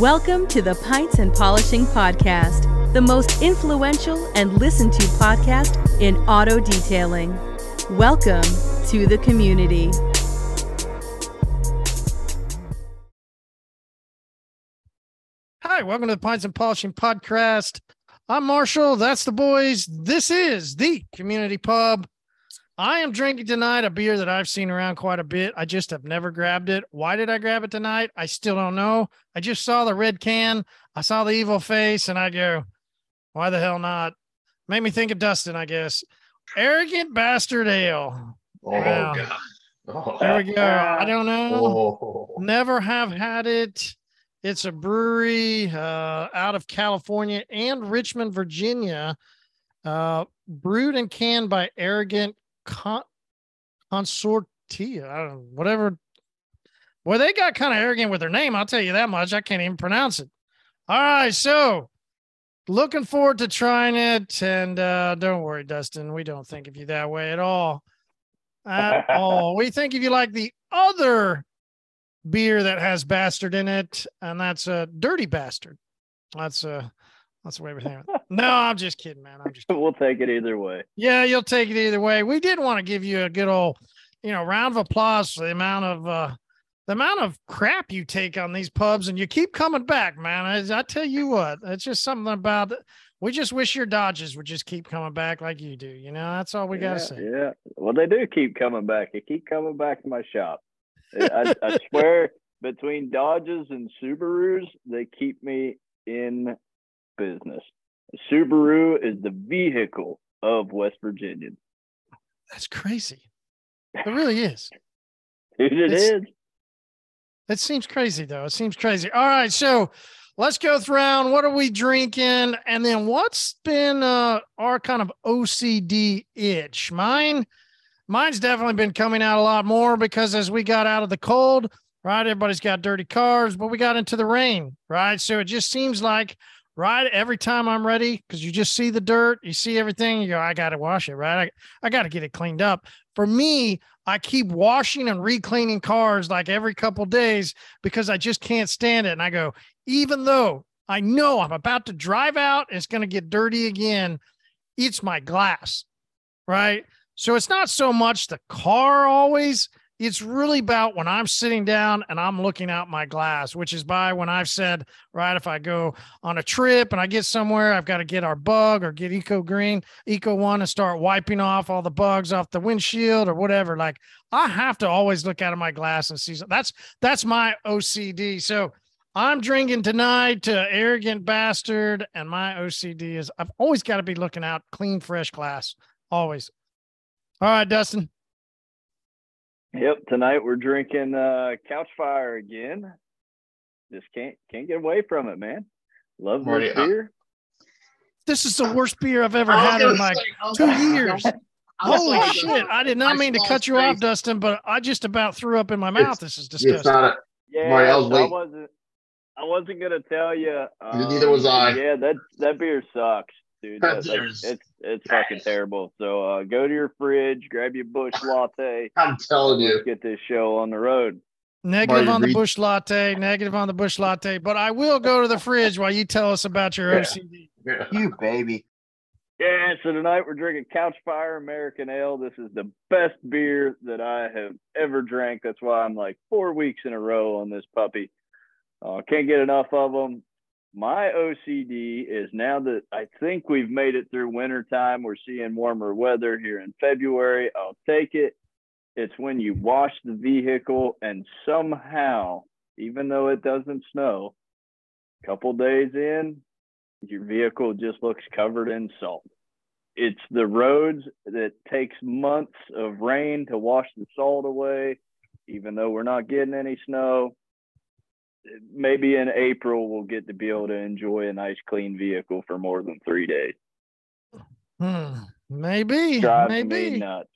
Welcome to the Pints and Polishing Podcast, the most influential and listened to podcast in auto detailing. Welcome to the community. Hi, welcome to the Pints and Polishing Podcast. I'm Marshall. That's the boys. This is the community pub. I am drinking tonight a beer that I've seen around quite a bit. I just have never grabbed it. Why did I grab it tonight? I still don't know. I just saw the red can, I saw the evil face, and I go, why the hell not? Made me think of Dustin, I guess. Arrogant Bastard Ale. Oh Wow. god. Oh. There we go. I don't know. Oh. Never have had it. It's a brewery uh, out of California and Richmond, Virginia. Uh, brewed and canned by Arrogant Con- Consortia. I don't know, whatever. Well, they got kind of arrogant with their name. I'll tell you that much. I can't even pronounce it. All right. So looking forward to trying it. And uh, don't worry, Dustin. We don't think of you that way at all. At all. We think of you like the other beer that has bastard in it, and that's a dirty bastard. That's uh that's the way we think. of it. No, I'm just kidding, man. I'm just we'll take it either way. yeah, you'll take it either way. We did want to give you a good old, you know, round of applause for the amount of uh the amount of crap you take on these pubs and you keep coming back, man. I, I tell you what, it's just something about it. We just wish your Dodges would just keep coming back like you do. You know, that's all we yeah, gotta say. Yeah. Well, they do keep coming back. They keep coming back to my shop. I, I swear, between Dodges and Subarus, they keep me in business. Subaru is the vehicle of West Virginia. That's crazy. It really is. Dude, it It's- is. It seems crazy though. It seems crazy. All right, so let's go through. What are we drinking? And then what's been uh, our kind of OCD itch? Mine, mine's definitely been coming out a lot more because as we got out of the cold, right? Everybody's got dirty cars, but we got into the rain, right? So it just seems like right every time I'm ready, because you just see the dirt, you see everything, you go, I gotta wash it, right? I, I gotta get it cleaned up. For me, I keep washing and re-cleaning cars like every couple days because I just can't stand it. And I go, even though I know I'm about to drive out, it's going to get dirty again. It's my glass, right? So it's not so much the car always. It's really about when I'm sitting down and I'm looking out my glass, which is by when I've said, right, if I go on a trip and I get somewhere, I've got to get our bug or get Eco Green, Eco One, and start wiping off all the bugs off the windshield or whatever. Like I have to always look out of my glass and see. That's that's my OCD. So I'm drinking tonight to arrogant bastard, and my OCD is I've always got to be looking out clean, fresh glass. Always. All right, Dustin. Yep. Tonight we're drinking uh, Couch Fire again. Just can't can't get away from it, man. Love Marty, this uh, beer. This is the worst beer I've ever had gonna in like say, two gonna- years. Holy like, shit. I did not I mean to cut his you off. Dustin, but I just about threw up in my mouth. This is It's disgusting. not a, Yeah, Marty, I was so I wasn't. I wasn't gonna tell you. Neither was I. Yeah, that that beer sucks, dude. That That- that- beer's it's it's fucking terrible. So uh, go to your fridge, grab your Busch latte. I'm telling you. get this show on the road. Negative Marty, on the read- Busch latte, negative on the Busch latte, but I will go to the fridge while you tell us about your Yeah. OCD. You baby. Yeah, so tonight we're drinking Couch Fire American Ale. This is the best beer that I have ever drank. That's why I'm like four weeks in a row on this puppy. Uh, can't get enough of them. My OCD is now that I think we've made it through winter time, we're seeing warmer weather here in February. I'll take it. It's when you wash the vehicle and somehow, even though it doesn't snow, a couple days in, your vehicle just looks covered in salt. It's the roads that takes months of rain to wash the salt away, even though we're not getting any snow. Maybe in April we'll get to be able to enjoy a nice clean vehicle for more than three days. Hmm. Maybe, Drives me maybe. nuts.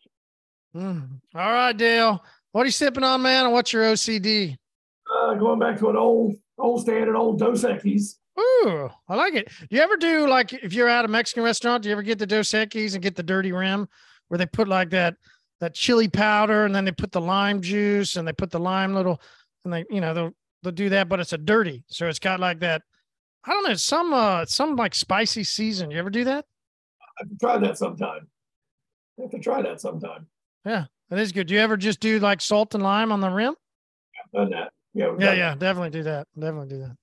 Hmm. All right, Dale. What are you sipping on, man? And what's your OCD? uh, going back to an old, old standard, old Dos Equis. Ooh, I like it. You ever do like if you're at a Mexican restaurant, do you ever get the Dos Equis and get the dirty rim where they put like that that chili powder and then they put the lime juice and they put the lime little and they you know the they'll do that, but it's a dirty. So it's got like that. I don't know, some uh some like spicy season. You ever do that? I have tried that sometime. I have to try that sometime. Yeah, that is good. Do you ever just do like salt and lime on the rim? I've done that. Yeah, Yeah, yeah, that. definitely do that. Definitely do that.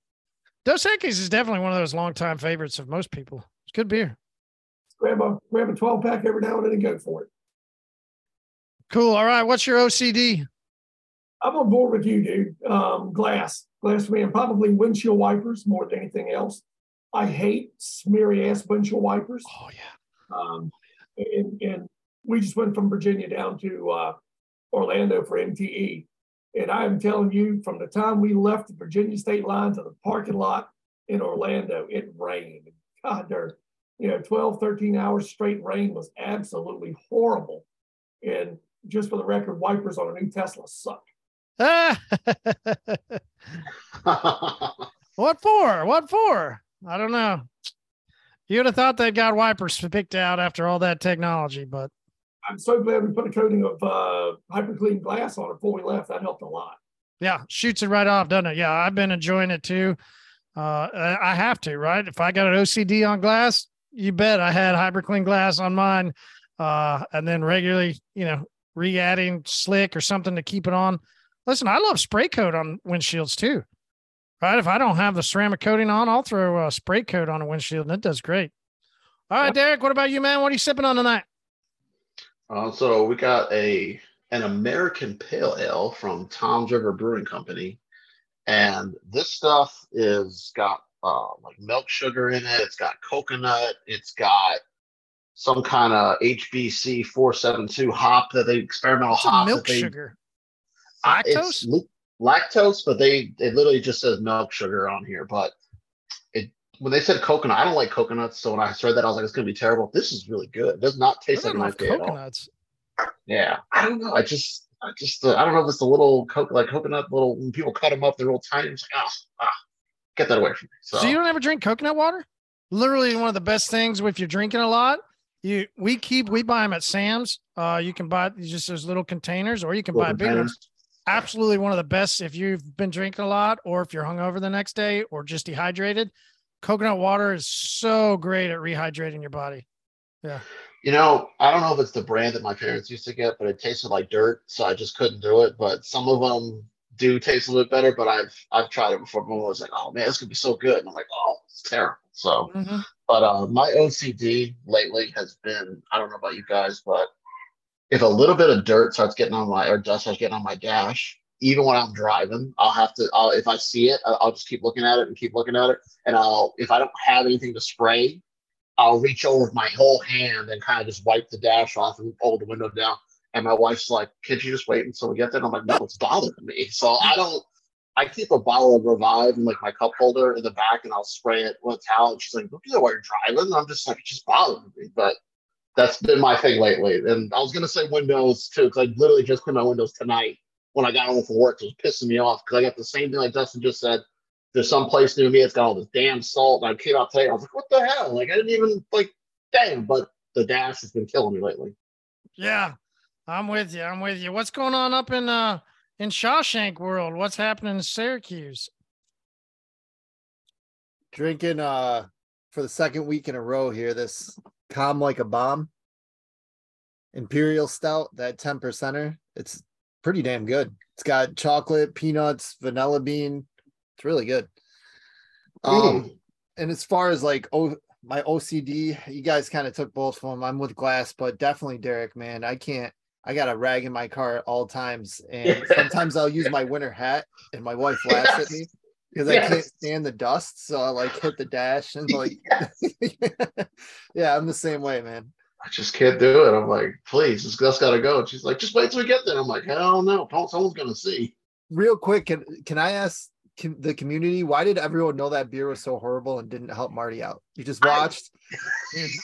Dos Equis is definitely one of those longtime favorites of most people. It's good beer. Grab a grab a 12 pack every now and then and go for it. Cool. All right. What's your OCD? I'm on board with you, dude. Um, glass, glass me, probably windshield wipers more than anything else. I hate smeary ass windshield wipers. Oh yeah. Um, and, and we just went from Virginia down to uh, Orlando for MTE. And I'm telling you, from the time we left the Virginia state line to the parking lot in Orlando, it rained. God, there, you know, 12, 13 hours straight rain was absolutely horrible. And just for the record, wipers on a new Tesla suck. What for? What for? I don't know. You'd have thought they'd got wipers picked out after all that technology, but I'm so glad we put a coating of uh, hyperclean glass on it before we left. That helped a lot. yeah, shoots it right off, doesn't it? Yeah, I've been enjoying it too. Uh, I I have to, right? If I got an OCD on glass, you bet I had hyperclean glass on mine, uh, and then regularly, you know, re-adding slick or something to keep it on. Listen, I love spray coat on windshields too. Right? If I don't have the ceramic coating on, I'll throw a spray coat on a windshield, and it does great. All right, Derek, what about you, man? What are you sipping on tonight? Uh, so we got a an American Pale Ale from Tom's River Brewing Company, and this stuff is got uh, like milk sugar in it. It's got coconut. It's got some kind of HBC four seven two hop that they experimental hop milk they sugar. Uh, Lactose? it's lactose, but they it literally just says milk sugar on here. But it when they said coconut, I don't like coconuts. So when I read that, I was like, it's gonna be terrible. This is really good. It does not taste like don't an love IPA at all. coconuts. Yeah, I don't know. I just, I just, uh, I don't know if it's the little co- like coconut little when people cut them up, they're real tiny. It's like, ah, ah, get that away from me. So, So you don't ever drink coconut water? Literally one of the best things if you're drinking a lot. You we keep we buy them at Sam's. Uh, you can buy just those little containers, or you can little buy big ones. Absolutely one of the best if you've been drinking a lot, or if you're hungover the next day, or just dehydrated. Coconut water is so great at rehydrating your body. Yeah. You know, I don't know if it's the brand that my parents used to get, but it tasted like dirt, so I just couldn't do it. But some of them do taste a little bit better. But I've I've tried it before. But I was like, oh man, this could be so good, and I'm like, oh, it's terrible. So, Mhm. but uh, my OCD lately has been I don't know about you guys, but if a little bit of dirt starts getting on my or dust starts getting on my dash, even when I'm driving, I'll have to. I'll, if I see it, I'll, just keep looking at it and keep looking at it, and I'll if I don't have anything to spray, I'll reach over with my whole hand and kind of just wipe the dash off and pull the window down. And my wife's like, "Can't you just wait until we get there?" And I'm like, "No, it's bothering me." So I don't. I keep a bottle of Revive in like my cup holder in the back, and I'll spray it with a towel. And she's like, "Don't do that while you're driving." And I'm just like, "It's just bothering me." But that's been my thing lately. And I was gonna say Windows too, because I literally just cleaned my windows tonight when I got home from work. It was pissing me off because I got the same thing like Dustin just said. There's some place near me. It's got all this damn salt. And I came out today. I was like, "What the hell?" Like I didn't even like, damn. But the dash has been killing me lately. Yeah, I'm with you. I'm with you. What's going on up in uh in Shawshank world? What's happening in Syracuse? drinking uh for the second week in a row here this calm like a bomb. Imperial stout that 10 percenter it's pretty damn good. It's got chocolate peanuts vanilla bean. It's really good. Um and as far as like oh my ocd you guys kind of took both of them i'm with glass but definitely derek man. I can't i got a rag in my car at all times and sometimes i'll use my winter hat and my wife laughs at me because I can't stand the dust. So I like hit the dash and like, yeah, I'm the same way, man. I just can't do it. I'm like, please, this that's gotta go. And she's like, just wait till we get there. I'm like, hell no, don't- someone's gonna see. Real quick, can can I ask com- the community why did everyone know that beer was so horrible and didn't help Marty out? You just I- watched,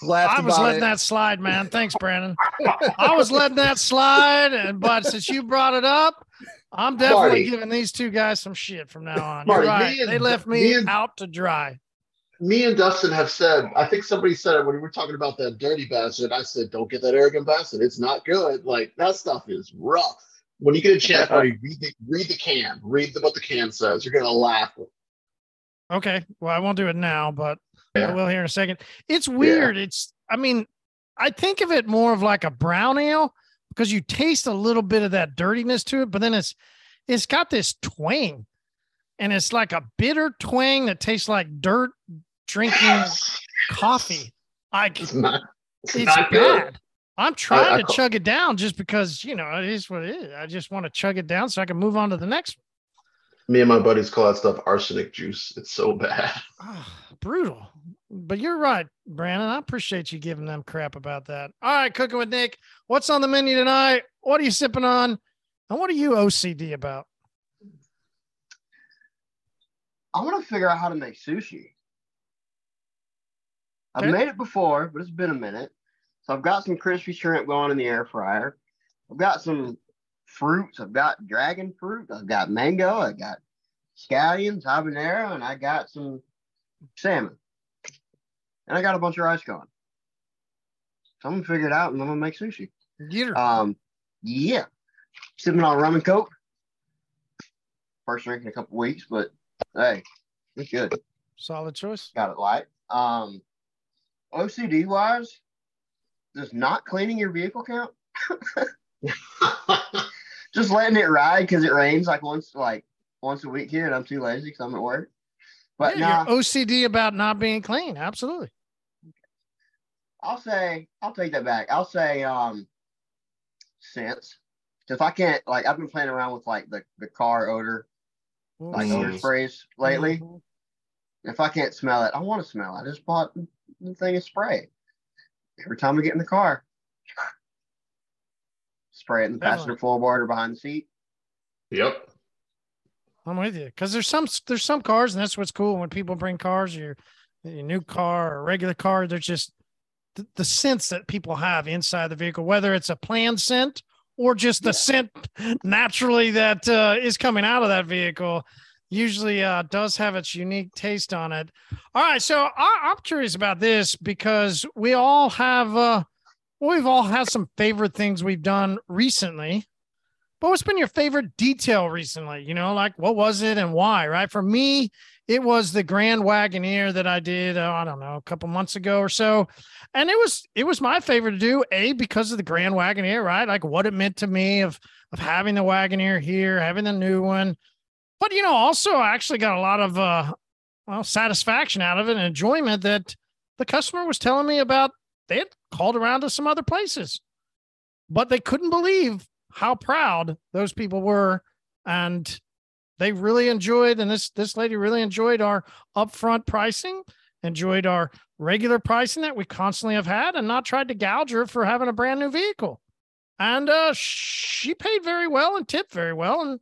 laughed I was letting it. that slide, man. Thanks, Brandon. I was letting that slide, and but since you brought it up, I'm definitely Marty. giving these two guys some shit from now on. Marty, right. and- they left me, me and- out to dry. Me and Dustin have said, I think somebody said it when we were talking about that dirty bastard. I said, don't get that arrogant bastard. It's not good. Like that stuff is rough. When you get a chance, read the read the can. Read the, what the can says. You're gonna laugh. Okay. Well, I won't do it now, but I will here in a second. It's weird. It's, I mean, I think of it more of like a brown ale because you taste a little bit of that dirtiness to it, but then it's, it's got this twang and it's like a bitter twang that tastes like dirt drinking coffee. I, It's not. It's, it's not good. bad. I'm trying I to call- chug it down just because, you know, it is what it is. I just want to chug it down so I can move on to the next one. Me and my buddies call that stuff arsenic juice. It's so bad. Ah, brutal. But you're right, Brandon. I appreciate you giving them crap about that. All right, cooking with Nick. What's on the menu tonight? What are you sipping on? And what are you OCD about? I want to figure out how to make sushi. I've Okay. made it before, but it's been a minute. So I've got some crispy shrimp going in the air fryer. I've got some fruits. I've got dragon fruit. I've got mango. I got scallions, habanero, and I got some salmon. And I got a bunch of rice going. So I'm gonna figure it out and I'm gonna make sushi. Her. Um, yeah, sipping on rum and coke. First drink in a couple weeks, but hey, it's good. Solid choice. Got it light. Um, OCD wise, does not cleaning your vehicle count? Just letting it ride because it rains like once, like once a week here, and I'm too lazy because I'm at work. But yeah, nah, you're OCD about not being clean. Absolutely. I'll say I'll take that back. I'll say um scents. If I can't like I've been playing around with like the, the car odor, like odor Mhm. sprays lately. Mhm. If I can't smell it, I want to smell. it. I just bought the thing of spray. Every time we get in the car, spray it in the passenger floorboard or behind the seat. yep. I'm with you because there's some there's some cars, and that's what's cool when people bring cars, your, your new car or regular car. They're just the, the scents that people have inside the vehicle, whether it's a planned scent or just the scent naturally that uh, is coming out of that vehicle. Usually uh, does have its unique taste on it. All right, so I, I'm curious about this because we all have uh, we've all had some favorite things we've done recently. But what's been your favorite detail recently? You know, like what was it and why? Right. For me, it was the Grand Wagoneer that I did. Uh, I don't know, a couple months ago or so, and it was it was my favorite to do. A because of the Grand Wagoneer, right? Like what it meant to me of of having the Wagoneer here, having the new one. But you know, also I actually got a lot of uh, well satisfaction out of it and enjoyment that the customer was telling me about. They had called around to some other places, but they couldn't believe how proud those people were and they really enjoyed and this this lady really enjoyed our upfront pricing enjoyed our regular pricing that we constantly have had and not tried to gouge her for having a brand new vehicle. And uh she paid very well and tipped very well and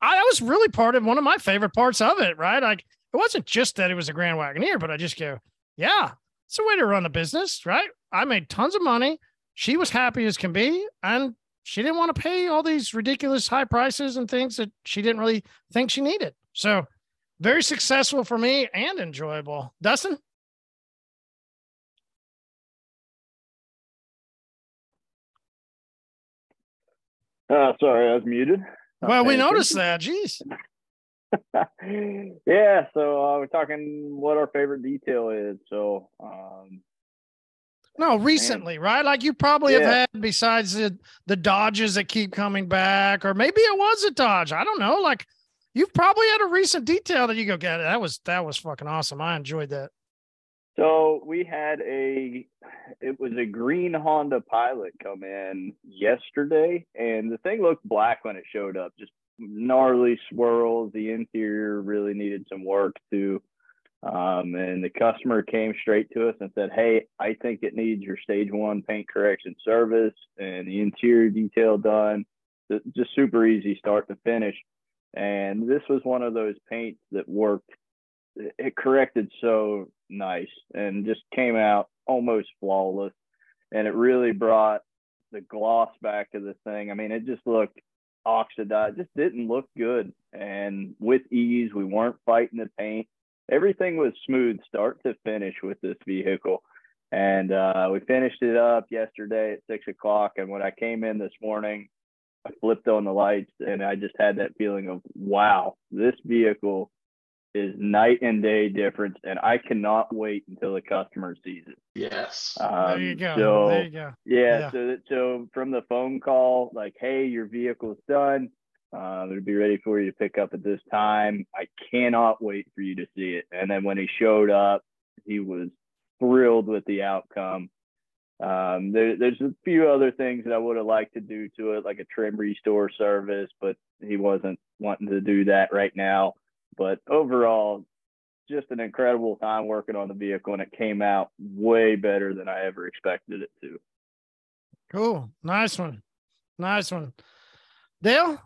i that was really part of one of my favorite parts of it right? Like it wasn't just that it was a grand wagoneer but i just go yeah it's a way to run a business right? I made tons of money. She was happy as can be and she didn't want to pay all these ridiculous high prices and things that she didn't really think she needed. So, very successful for me and enjoyable. Dustin? Uh, sorry, I was muted. Not Well, we noticed that. Jeez. yeah, so uh, we're talking what our favorite detail is. So, um, No, oh, recently, right? Like you probably Yeah. have had besides the the Dodges that keep coming back, or maybe it was a Dodge. I don't know. Like you've probably had a recent detail that you go, get that was that was fucking awesome. I enjoyed that. So we had a, it was a green Honda Pilot come in yesterday, and the thing looked black when it showed up. Just gnarly swirls. The interior really needed some work too. Um, and the customer came straight to us and said, "Hey, I think it needs your stage one paint correction service and the interior detail done. Just super easy start to finish." And this was one of those paints that worked. It- corrected so nice and just came out almost flawless. And it really brought the gloss back to the thing. I mean it just looked oxidized. Just didn't look good. And with ease we weren't fighting the paint everything was smooth start to finish with this vehicle and uh, we finished it up yesterday at six o'clock and when i came in this morning I flipped on the lights and I just had that feeling of wow, this vehicle is night and day difference, and I cannot wait until the customer sees it. Yes. Um, there you go. So there you go. yeah, Yeah. so that, so from the phone call, like, hey, your vehicle's done. Uh, it'll be ready for you to pick up at this time. I cannot wait for you to see it. And then when he showed up, he was thrilled with the outcome. Um, there, there's a few other things that I would have liked to do to it, like a trim restore service, but he wasn't wanting to do that right now. But overall, just an incredible time working on the vehicle, and it came out way better than I ever expected it to. Cool. Nice one. Nice one. Dale?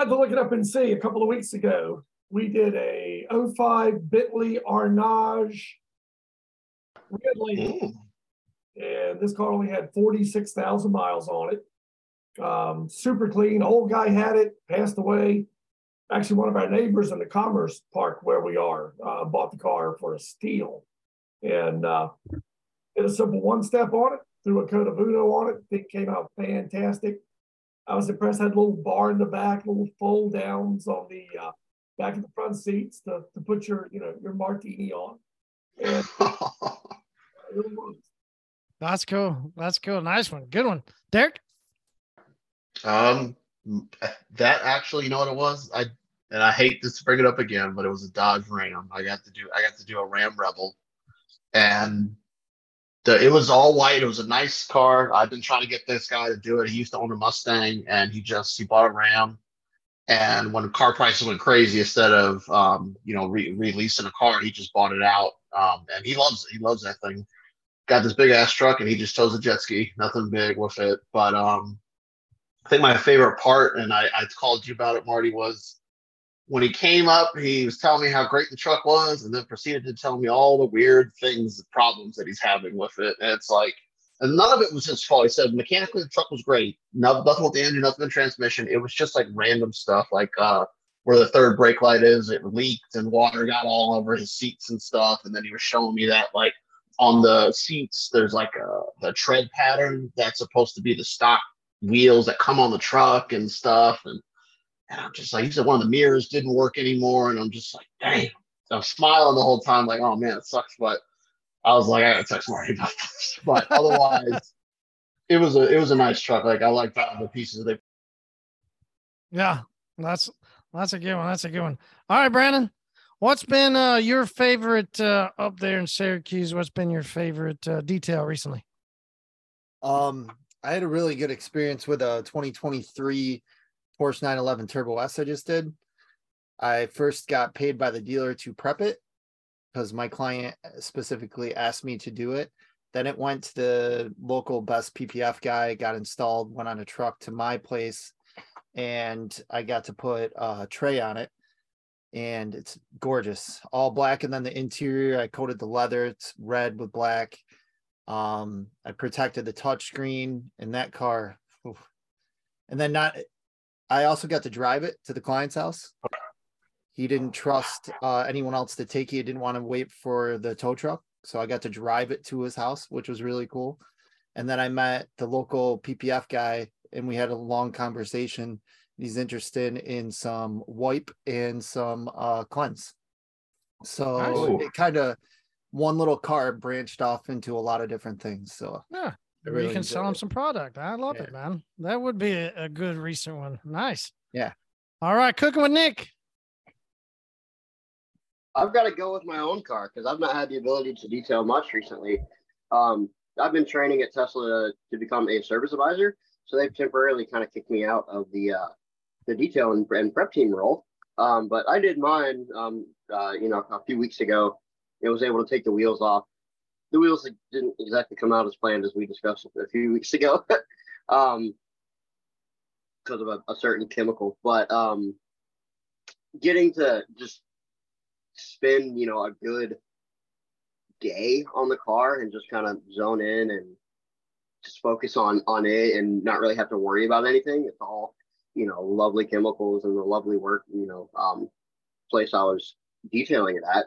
I had to look it up and see a couple of weeks ago. We did a 05 Bentley Arnage. Mm. and this car only had 46,000 miles on it. Um, super clean. Old guy had it, passed away. Actually, one of our neighbors in the Commerce Park where we are uh, bought the car for a steal, and uh, did a simple one step on it, threw a coat of Uno on it. It came out fantastic. I was impressed. I Had a little bar in the back, little fold downs on the uh, back of the front seats to, to put your you know your martini on. And it That's cool. That's cool. Nice one. Good one. Derek? Um, that actually, you know what it was? I and I hate to bring it up again, but it was a Dodge Ram. I got to do I got to do a Ram Rebel, and the it was all white. It was a nice car. I've been trying to get this guy to do it. He used to own a Mustang, and he just he bought a Ram. And when car prices went crazy, instead of um, you know re- releasing a car, he just bought it out. Um, and he loves it. He loves that thing. Got this big ass truck, and he just chose a jet ski. Nothing big with it, but um, I think my favorite part, and I, I called you about it, Marty, was when he came up, he was telling me how great the truck was, and then proceeded to tell me all the weird things, the problems that he's having with it. And it's like, and none of it was his fault. He said mechanically the truck was great, no, nothing with the engine, nothing with transmission. It was just like random stuff, like uh, where the third brake light is, it leaked and water got all over his seats and stuff. And then he was showing me that like on the seats, there's like a the tread pattern that's supposed to be the stock wheels that come on the truck and stuff. And, and I'm just like, he said one of the mirrors didn't work anymore. And I'm just like, damn. So I'm smiling the whole time, like, oh man, it sucks. But I was like, I gotta text Marty about this. But otherwise, it was a it was a nice truck. Like I liked all the pieces they Yeah, that's that's a good one. That's a good one. All right, Brandon. What's been uh, your favorite uh, up there in Syracuse? What's been your favorite uh, detail recently? Um, I had a really good experience with a 2023 Porsche 911 Turbo S I just did. I first got paid by the dealer to prep it because my client specifically asked me to do it. Then it went to the local best PPF guy, got installed, went on a truck to my place, and I got to put a tray on it. And it's gorgeous, all black. And then the interior, I coated the leather, it's red with black. Um, I protected the touchscreen in that car. oof. And then not I also got to drive it to the client's house. He didn't trust uh, anyone else to take it. He didn't want to wait for the tow truck. So I got to drive it to his house, which was really cool. And then I met the local PPF guy and we had a long conversation. He's interested in some wipe and some uh, cleanse. So Nice. it kind of one little car branched off into a lot of different things. So Yeah, I you can sell enjoyed them it. some product. I love it, man. That would be a, a good recent one. Nice. Yeah. All right, cooking with Nick. I've got to go with my own car because I've not had the ability to detail much recently. Um, I've been training at Tesla to become a service advisor, so they've temporarily kind of kicked me out of the uh, the detail and, and prep team role. Um, but I did mine, um, uh, you know, a few weeks ago. I was able to take the wheels off. The wheels didn't exactly come out as planned, as we discussed a few weeks ago, um, because of a, a certain chemical. But um, getting to just spend, you know, a good day on the car and just kind of zone in and just focus on on it and not really have to worry about anything. It's all, you know, lovely chemicals and the lovely work, you know, um, place I was detailing it at.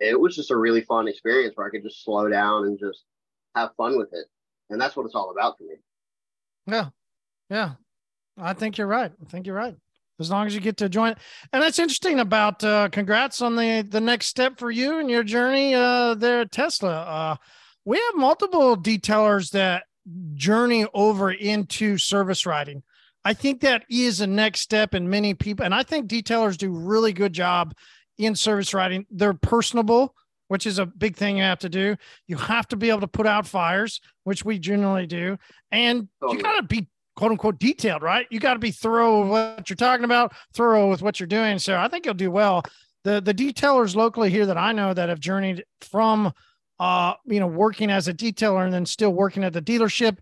It was just a really fun experience where I could just slow down and just have fun with it. And that's what it's all about for me. Yeah. Yeah. I think you're right. I think you're right. As long as you get to join. And that's interesting about uh congrats on the the next step for you and your journey uh there at Tesla. Uh we have multiple detailers that journey over into service writing. I think that is a next step in many people. And I think detailers do really good job in service writing. They're personable, which is a big thing you have to do. You have to be able to put out fires, which we generally do. And you got to be quote unquote detailed, right? You got to be thorough with what you're talking about, thorough with what you're doing. So I think you'll do well. The the detailers locally here that I know that have journeyed from uh, you know, working as a detailer and then still working at the dealership,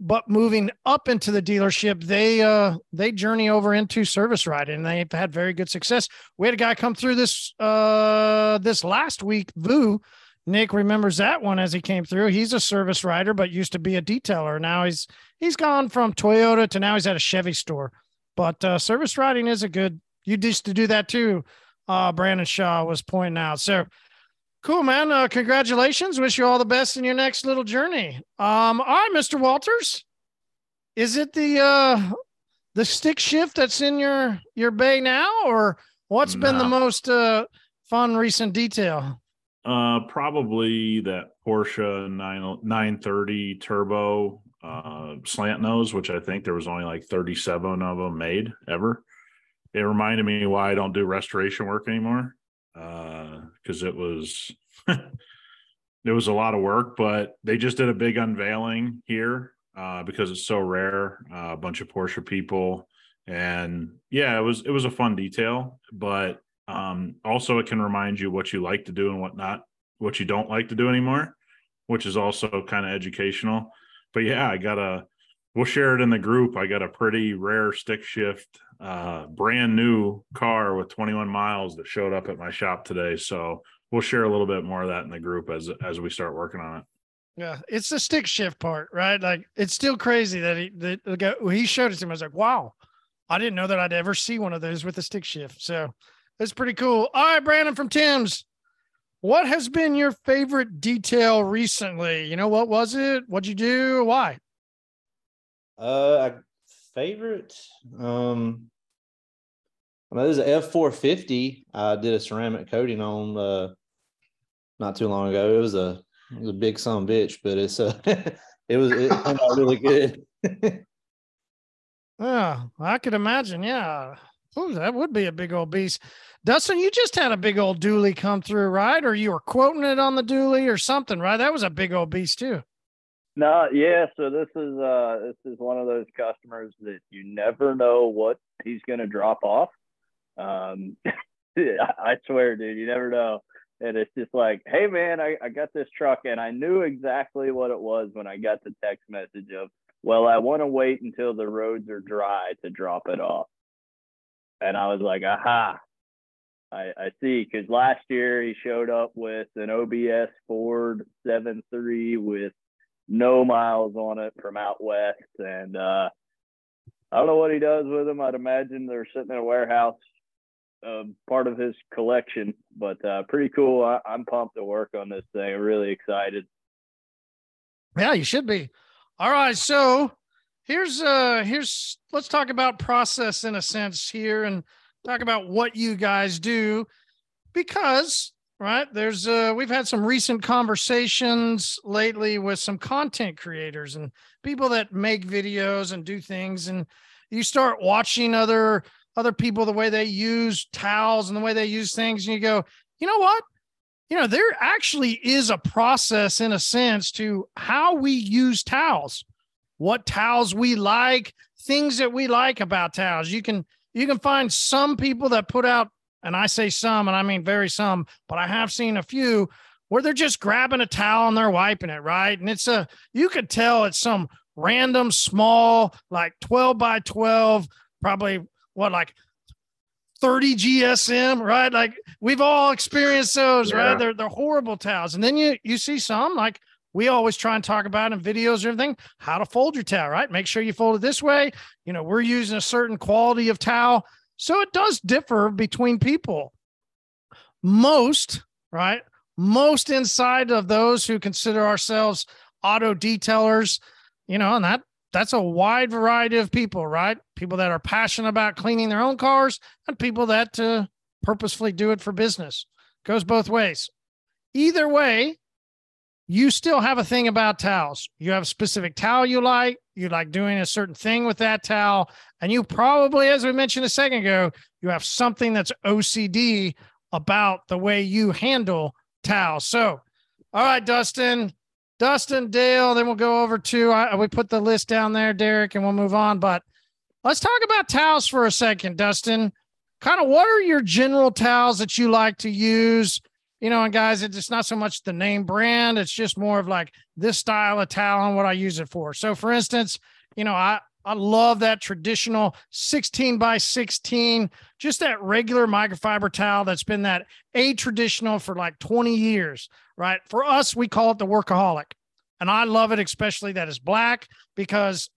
but moving up into the dealership, they uh they journey over into service writing and they've had very good success. We had a guy come through this uh this last week, Vu. Nick remembers that one as he came through. He's a service writer, but used to be a detailer. Now he's he's gone from Toyota to now he's at a Chevy store. But uh, service writing is a good. You used to do that too. Uh, Brandon Shaw was pointing out. So Cool, man. Uh, congratulations. Wish you all the best in your next little journey. Um, all right, Mr. Walters. Is it the uh the stick shift that's in your your bay now, or what's been the most uh fun recent detail? Uh, probably that Porsche 9, 930 turbo uh, slant nose, which I think there was only like 37 of them made ever. It reminded me why I don't do restoration work anymore. Uh, because it was it was a lot of work, but they just did a big unveiling here uh, because it's so rare. Uh, a bunch of Porsche people, and yeah, it was it was a fun detail, but um, also it can remind you what you like to do and what not, what you don't like to do anymore, which is also kind of educational. But yeah, I got a. We'll share it in the group. I got a pretty rare stick shift, uh, brand new car with 21 miles that showed up at my shop today. So we'll share a little bit more of that in the group as as we start working on it. Yeah, it's the stick shift part, right? Like it's still crazy that he that the guy when he showed it to me. I was like, wow, I didn't know that I'd ever see one of those with a stick shift. So it's pretty cool. All right, Brandon from Tim's. What has been your favorite detail recently? You know, what was it? What'd you do? Why? Uh, I, favorite. Um, I know there's an F four fifty. I did a ceramic coating on uh, not too long ago. It was a it was a big son a bitch, but it's uh, it was it turned out really good. Yeah, I could imagine. Yeah. Ooh, that would be a big old beast. Dustin, you just had a big old dually come through, right? Or you were quoting it on the dually or something, right? That was a big old beast too. No, yeah. So this is uh this is one of those customers that you never know what he's gonna drop off. Um, I swear, dude, you never know. And it's just like, hey man, I, I got this truck and I knew exactly what it was when I got the text message of, well, I want to wait until the roads are dry to drop it off. And I was like, aha, I, I see. Because last year he showed up with an OBS Ford 7.3 with no miles on it from out west. And uh, I don't know what he does with them. I'd imagine they're sitting in a warehouse, uh, part of his collection, but uh, pretty cool. I, I'm pumped to work on this thing. Really excited. Yeah, you should be. All right, so here's uh here's let's talk about process in a sense here and talk about what you guys do because right? There's uh we've had some recent conversations lately with some content creators and people that make videos and do things and you start watching other other people the way they use towels and the way they use things and you go you know what? You know, there actually is a process in a sense to how we use towels, what towels we like, things that we like about towels. You can you can find some people that put out, and I say some, and I mean very some, but I have seen a few where they're just grabbing a towel and they're wiping it, right? And it's a you could tell it's some random small, like 12 by 12, probably what like 30 GSM, right? Like we've all experienced those, Yeah. right? They're they're horrible towels. And then you you see some like we always try and talk about in videos or everything, how to fold your towel, right? Make sure you fold it this way. You know, we're using a certain quality of towel. So it does differ between people. Most, right? Most inside of those who consider ourselves auto detailers, you know, and that that's a wide variety of people, right? People that are passionate about cleaning their own cars and people that uh, purposefully do it for business. Goes both ways. Either way, you still have a thing about towels. You have a specific towel you like, you like doing a certain thing with that towel, and you probably, as we mentioned a second ago, you have something that's OCD about the way you handle towels. So, all right, Dustin, Dustin, Dale, then we'll go over to, I, we put the list down there, Derek, and we'll move on. But let's talk about towels for a second, Dustin. Kind of what are your general towels that you like to use? You know, and guys, it's not so much the name brand, it's just more of like this style of towel and what I use it for. So, for instance, you know, I, I love that traditional 16 by 16, just that regular microfiber towel that's been that a traditional for like 20 years, right? For us, we call it the workaholic. And I love it, especially that is black because,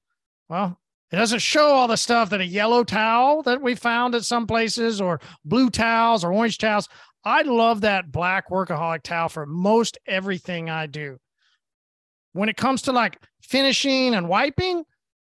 well, it doesn't show all the stuff that a yellow towel that we found at some places or blue towels or orange towels. I love that black workaholic towel for most everything I do. When it comes to like finishing and wiping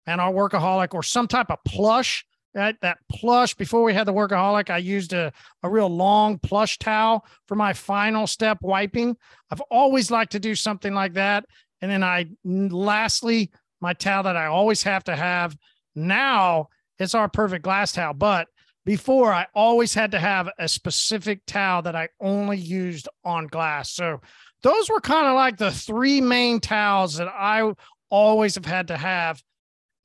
and our workaholic or some type of plush, that, that plush before we had the workaholic, I used a, a real long plush towel for my final step wiping. I've always liked to do something like that. And then I lastly, my towel that I always have to have now it's our perfect glass towel. But before I always had to have a specific towel that I only used on glass. So those were kind of like the three main towels that I always have had to have.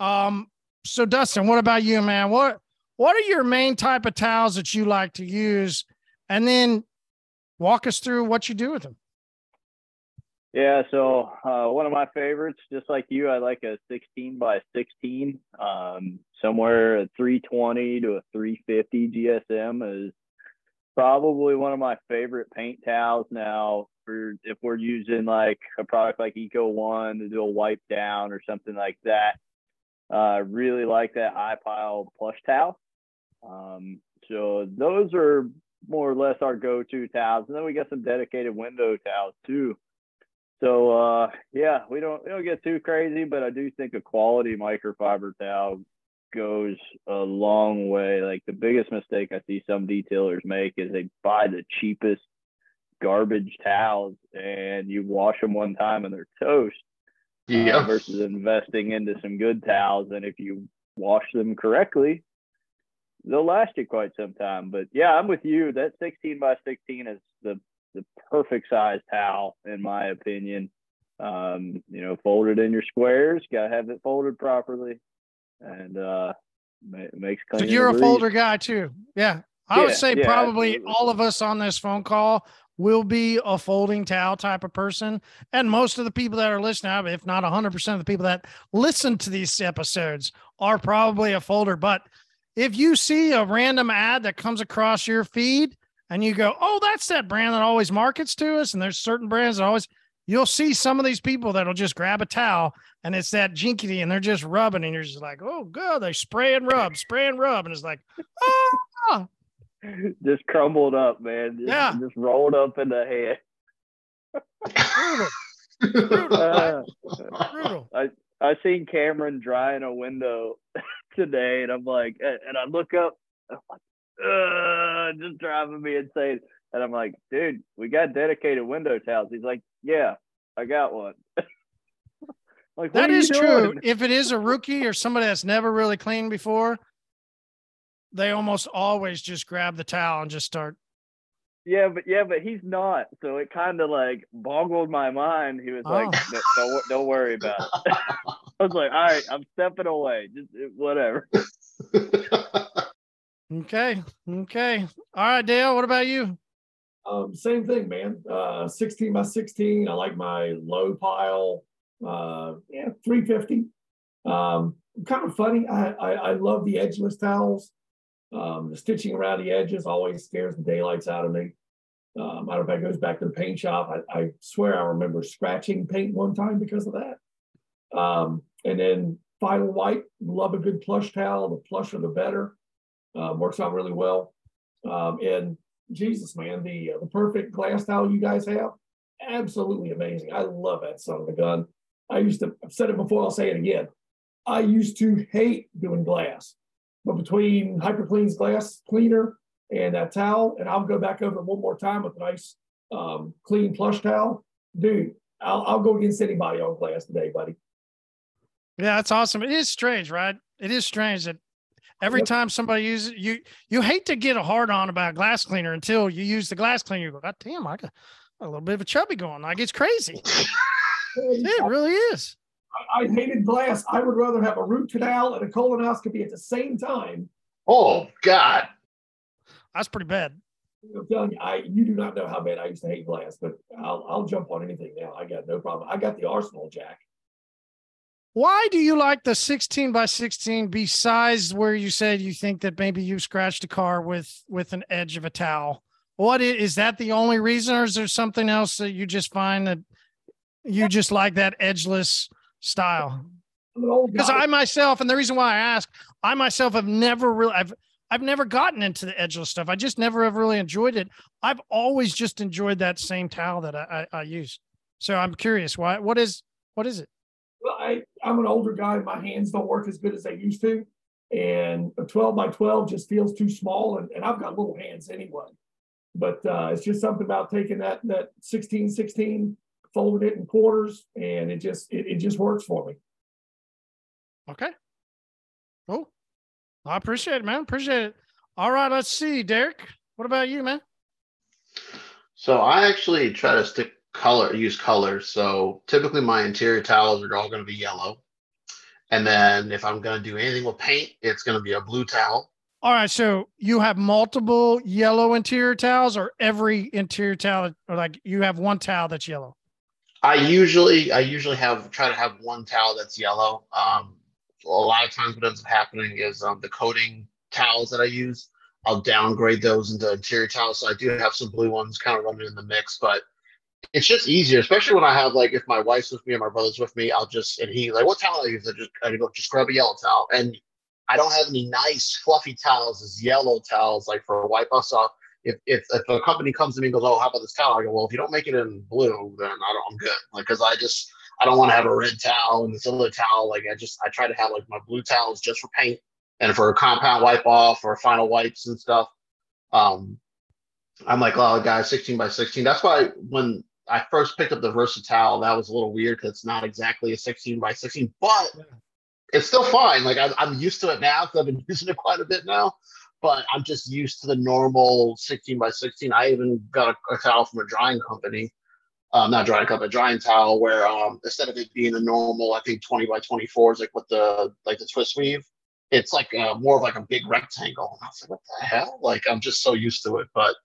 Um, so Dustin, what about you, man? What what are your main type of towels that you like to use? And then walk us through what you do with them. Yeah, so uh, one of my favorites, just like you, I like a 16 by 16. Um, somewhere a 320 to a 350 GSM is probably one of my favorite paint towels now. For if we're using like a product like Eco One to do a wipe down or something like that, I uh, really like that iPile plush towel. Um, so those are more or less our go-to towels, and then we got some dedicated window towels too. So uh, yeah, we don't we don't get too crazy, but I do think a quality microfiber towel goes a long way. Like the biggest mistake I see some detailers make is they buy the cheapest garbage towels and you wash them one time and they're toast. Uh, yeah. Uh, versus investing into some good towels, and if you wash them correctly, they'll last you quite some time. But yeah, I'm with you. That 16 by 16 is the the perfect size towel, in my opinion. Um, you know, fold it in your squares. Got to have it folded properly, and uh, makes. So you're a folder guy too, yeah. I yeah, would say yeah, probably absolutely. all of us on this phone call will be a folding towel type of person. And most of the people that are listening, if not 100% of the people that listen to these episodes, are probably a folder. But if you see a random ad that comes across your feed and you go, oh, that's that brand that always markets to us. And there's certain brands that always, you'll see some of these people that'll just grab a towel and it's that jinkity and they're just rubbing and you're just like, oh, good. They spray and rub, spray and rub. And it's like, ah. just crumbled up, man. Just, yeah. Just rolled up in the head. Brutal. Brutal. Uh, Brutal. I, I seen Cameron drying a window today and I'm like, and I look up, I'm like, just driving me insane. And I'm like, dude, we got dedicated window towels. He's like, yeah, I got one. like, that is true. If it is a rookie or somebody that's never really cleaned before, they almost always just grab the towel and just start. Yeah, but yeah, but he's not. So it kind of like boggled my mind. He was like, oh. don't, don't worry about it. I was like, all right, I'm stepping away. Just whatever. Okay. Okay. All right, Dale. What about you? Um, same thing, man. Uh, 16 by 16. I like my low pile. Uh, yeah, 350. Um, kind of funny. I, I, I love the edgeless towels. Um, the stitching around the edges always scares the daylights out of me. Um, I don't know if that goes back to the paint shop. I, I swear I remember scratching paint one time because of that. Um, and then final white, love a good plush towel. The plusher, the better. Uh, works out really well. Um, and Jesus, man, the uh, the perfect glass towel you guys have, absolutely amazing. I love that son of a gun. I used to, I've said it before, I'll say it again. I used to hate doing glass, but between HyperClean's glass cleaner and that towel, and I'll go back over it one more time with a nice um, clean plush towel, dude. I'll, I'll go against anybody on glass today, buddy. Yeah, that's awesome. It is strange, right? It is strange that every Yep. time somebody uses you, you hate to get a hard on about glass cleaner until you use the glass cleaner. You go, God damn, I got a little bit of a chubby going. Like it's crazy. It really is. I, I hated glass. I would rather have a root canal and a colonoscopy at the same time. Oh God. That's pretty bad. I'm telling you, I you do not know how bad I used to hate glass, but I'll I'll jump on anything now. I got no problem. I got the Arsenal Jack. Why do you like the 16 by 16 besides where you said you think that maybe you scratched a car with with an edge of a towel? What is, is that the only reason, or is there something else that you just find that you just like that edgeless style? I'm an old Because. I myself, and the reason why I ask, I myself have never really, I've I've never gotten into the edgeless stuff. I just never have really enjoyed it. I've always just enjoyed that same towel that I, I, I use. So I'm curious, why? What is what is it? Well, I, I'm an older guy. My hands don't work as good as they used to. And a 12 by 12 just feels too small. And, and I've got little hands anyway. But uh, it's just something about taking that that 16 16, folding it in quarters, and it just it, it just works for me. Okay. Cool. I appreciate it, man. Appreciate it. All right, let's see, Derek. What about you, man? So I actually try to stick color, use colors. So typically my interior towels are all going to be yellow. And then if I'm going to do anything with paint, it's going to be a blue towel. All right, so you have multiple yellow interior towels, or every interior towel, or like you have one towel that's yellow. I usually I usually have try to have one towel that's yellow. Um, a lot of times what ends up happening is um, the coating towels that I use, I'll downgrade those into interior towels. So I do have some blue ones kind of running in the mix, but it's just easier, especially when I have like if my wife's with me or my brother's with me, I'll just and he like what towel I use? I just I go just grab a yellow towel, and I don't have any nice fluffy towels as yellow towels like for a wipe off. If, if if a company comes to me and goes, oh, how about this towel? I go, well, if you don't make it in blue, then I don't, I'm good. Like because I just I don't want to have a red towel and this other towel. Like I just I try to have like my blue towels just for paint and for a compound wipe off or final wipes and stuff. Um, I'm like, oh, guys, 16 by 16. That's why when I first picked up the Versatile, that was a little weird because it's not exactly a 16 by 16, but it's still fine. Like I'm, I'm used to it now because I've been using it quite a bit now. But I'm just used to the normal 16 by 16. I even got a, a towel from a drying company, um, not drying company, a drying towel, where um, instead of it being a normal, I think 20 by 24 is like with the like the twist weave, it's like uh, more of like a big rectangle. And I was like, what the hell? Like I'm just so used to it. But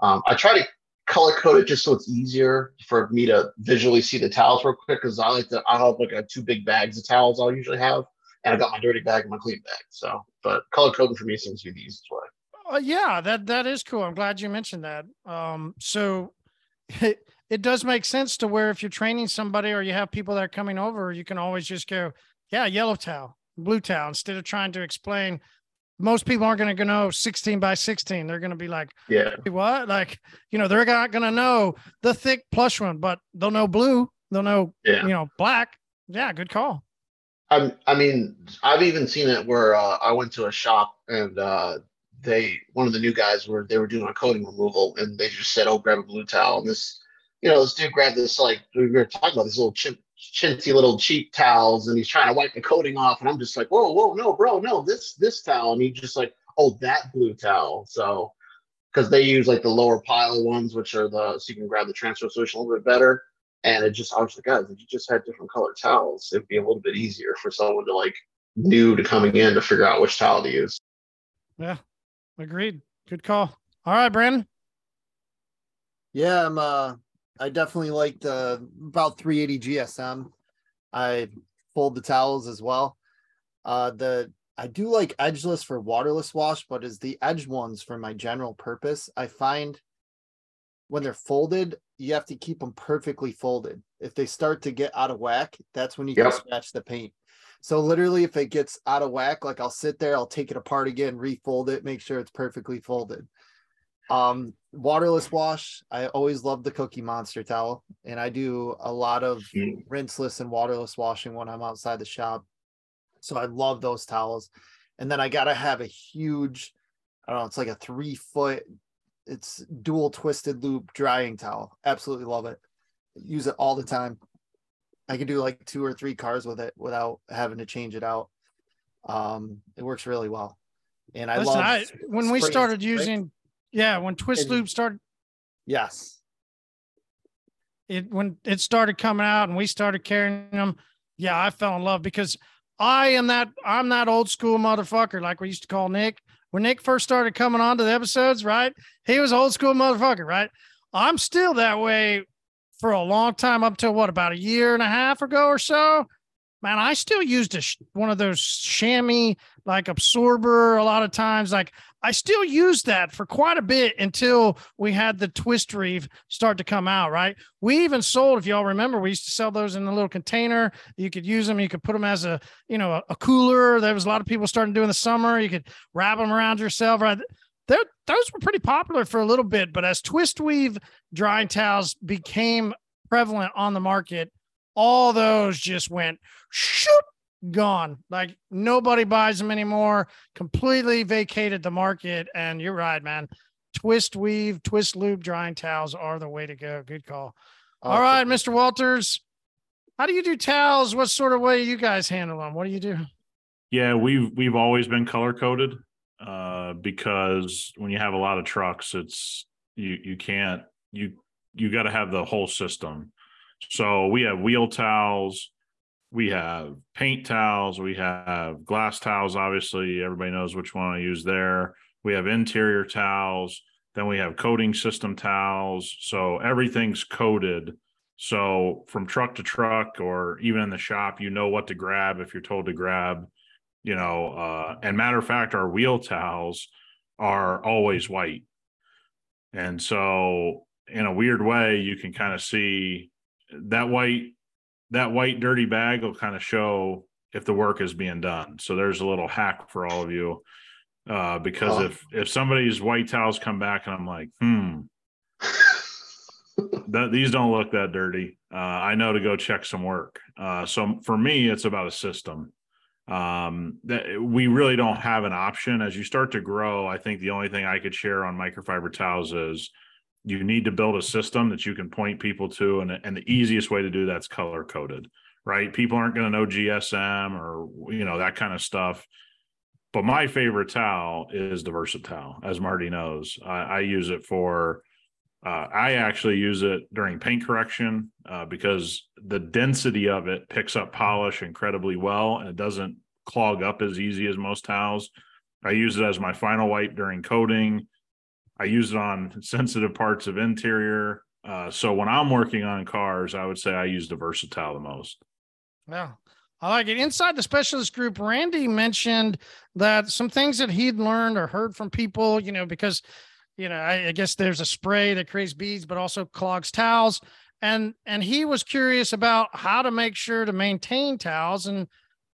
um, I try to color code it just so it's easier for me to visually see the towels real quick because I like to I have like a two big bags of towels I'll usually have and I got my dirty bag and my clean bag. So but color coding for me seems to be the easiest way. Uh, yeah, that that is cool. I'm glad you mentioned that. Um, so it, it does make sense to where if you're training somebody or you have people that are coming over, you can always just go, yeah, yellow towel, blue towel, instead of trying to explain. Most people aren't going to know 16 by 16. They're going to be like, Yeah. What? Like, you know, they're not going to know the thick plush one, but they'll know blue. They'll know, Yeah. you know, black. Yeah, good call. I I mean, I've even seen it where uh, I went to a shop and uh, they one of the new guys were they were doing a coating removal and they just said, "Oh, grab a blue towel." And this, you know, this dude grabbed this like we were talking about this little chim- chintzy little cheap towels and he's trying to wipe the coating off and I'm just like, "Whoa, whoa, no, bro, no, this this towel." And he just like, "Oh, that blue towel." So because they use like the lower pile ones, which are the so you can grab the transfer solution a little bit better. And it just, I was like, guys, if you just had different colored towels, it'd be a little bit easier for someone to like new to coming in to figure out which towel to use. Yeah, agreed. Good call. All right, Brandon. Yeah, I'm uh I definitely like the about 380 GSM. I fold the towels as well. Uh the I do like edgeless for waterless wash, but as the edge ones for my general purpose, I find when they're folded, you have to keep them perfectly folded. If they start to get out of whack, that's when you Yep. can scratch the paint. So literally if it gets out of whack, like I'll sit there, I'll take it apart again, refold it, make sure it's perfectly folded. Um, waterless wash. I always love the Cookie Monster towel, and I do a lot of rinseless and waterless washing when I'm outside the shop. So I love those towels. And then I gotta have a huge, I don't know, it's like a three foot, it's dual twisted loop drying towel. Absolutely love it. Use it all the time. I can do like two or three cars with it without having to change it out. Um, it works really well. And I Listen, love I, when we started spray. using, yeah, when Twist And- Loop started, yes. it when it started coming out and we started carrying them, yeah, I fell in love because I am that I'm that old school motherfucker, like we used to call Nick. When Nick first started coming on to the episodes, right? He was old school motherfucker, right? I'm still that way for a long time, up till what about a year and a half ago or so. Man, I still used a, sh- one of those chamois like absorber a lot of times. Like I still used that for quite a bit until we had the twist weave start to come out, right? We even sold, if y'all remember, we used to sell those in a little container. You could use them. You could put them as a, you know, a, cooler. There was a lot of people starting to do in the summer. You could wrap them around yourself, right? They're, those were pretty popular for a little bit, but as twist weave drying towels became prevalent on the market, all those just went shoot gone. Like nobody buys them anymore. Completely vacated the market. And you're right, man. Twist weave, twist loop drying towels are the way to go. Good call. All right, Mr. Walters. How do you do towels? What sort of way you guys handle them? What do you do? Yeah, we've we've always been color coded uh, because when you have a lot of trucks, it's you you can't you you got to have the whole system. So we have wheel towels, we have paint towels, we have glass towels. Obviously, everybody knows which one I use there. We have interior towels. Then we have coating system towels. So everything's coated. So from truck to truck, or even in the shop, you know what to grab if you're told to grab you know uh and matter of fact our wheel towels are always white and so in a weird way you can kind of see that white that white dirty bag will kind of show if the work is being done. So there's a little hack for all of you. Uh because Oh. if if somebody's white towels come back and i'm like hmm. That these don't look that dirty. Uh i know to go check some work. Uh so for me it's about a system. Um that we really don't have an option. As you start to grow i think the only thing i could share on microfiber towels is you need to build a system that you can point people to and, and the easiest way to do that's color coded right people aren't going to know gsm or you know that kind of stuff but my favorite towel is the versatile as marty knows i, I use it for uh, I actually use it during paint correction uh, because the density of it picks up polish incredibly well and it doesn't clog up as easy as most towels. I use it as my final wipe during coating. I use it on sensitive parts of interior. Uh, so when I'm working on cars, I would say I use the versatile the most. Yeah. I like it. Inside the specialist group, Randy mentioned that some things that he'd learned or heard from people, you know, because, you know, I, I guess there's a spray that creates beads, but also clogs towels. And and he was curious about how to make sure to maintain towels. And,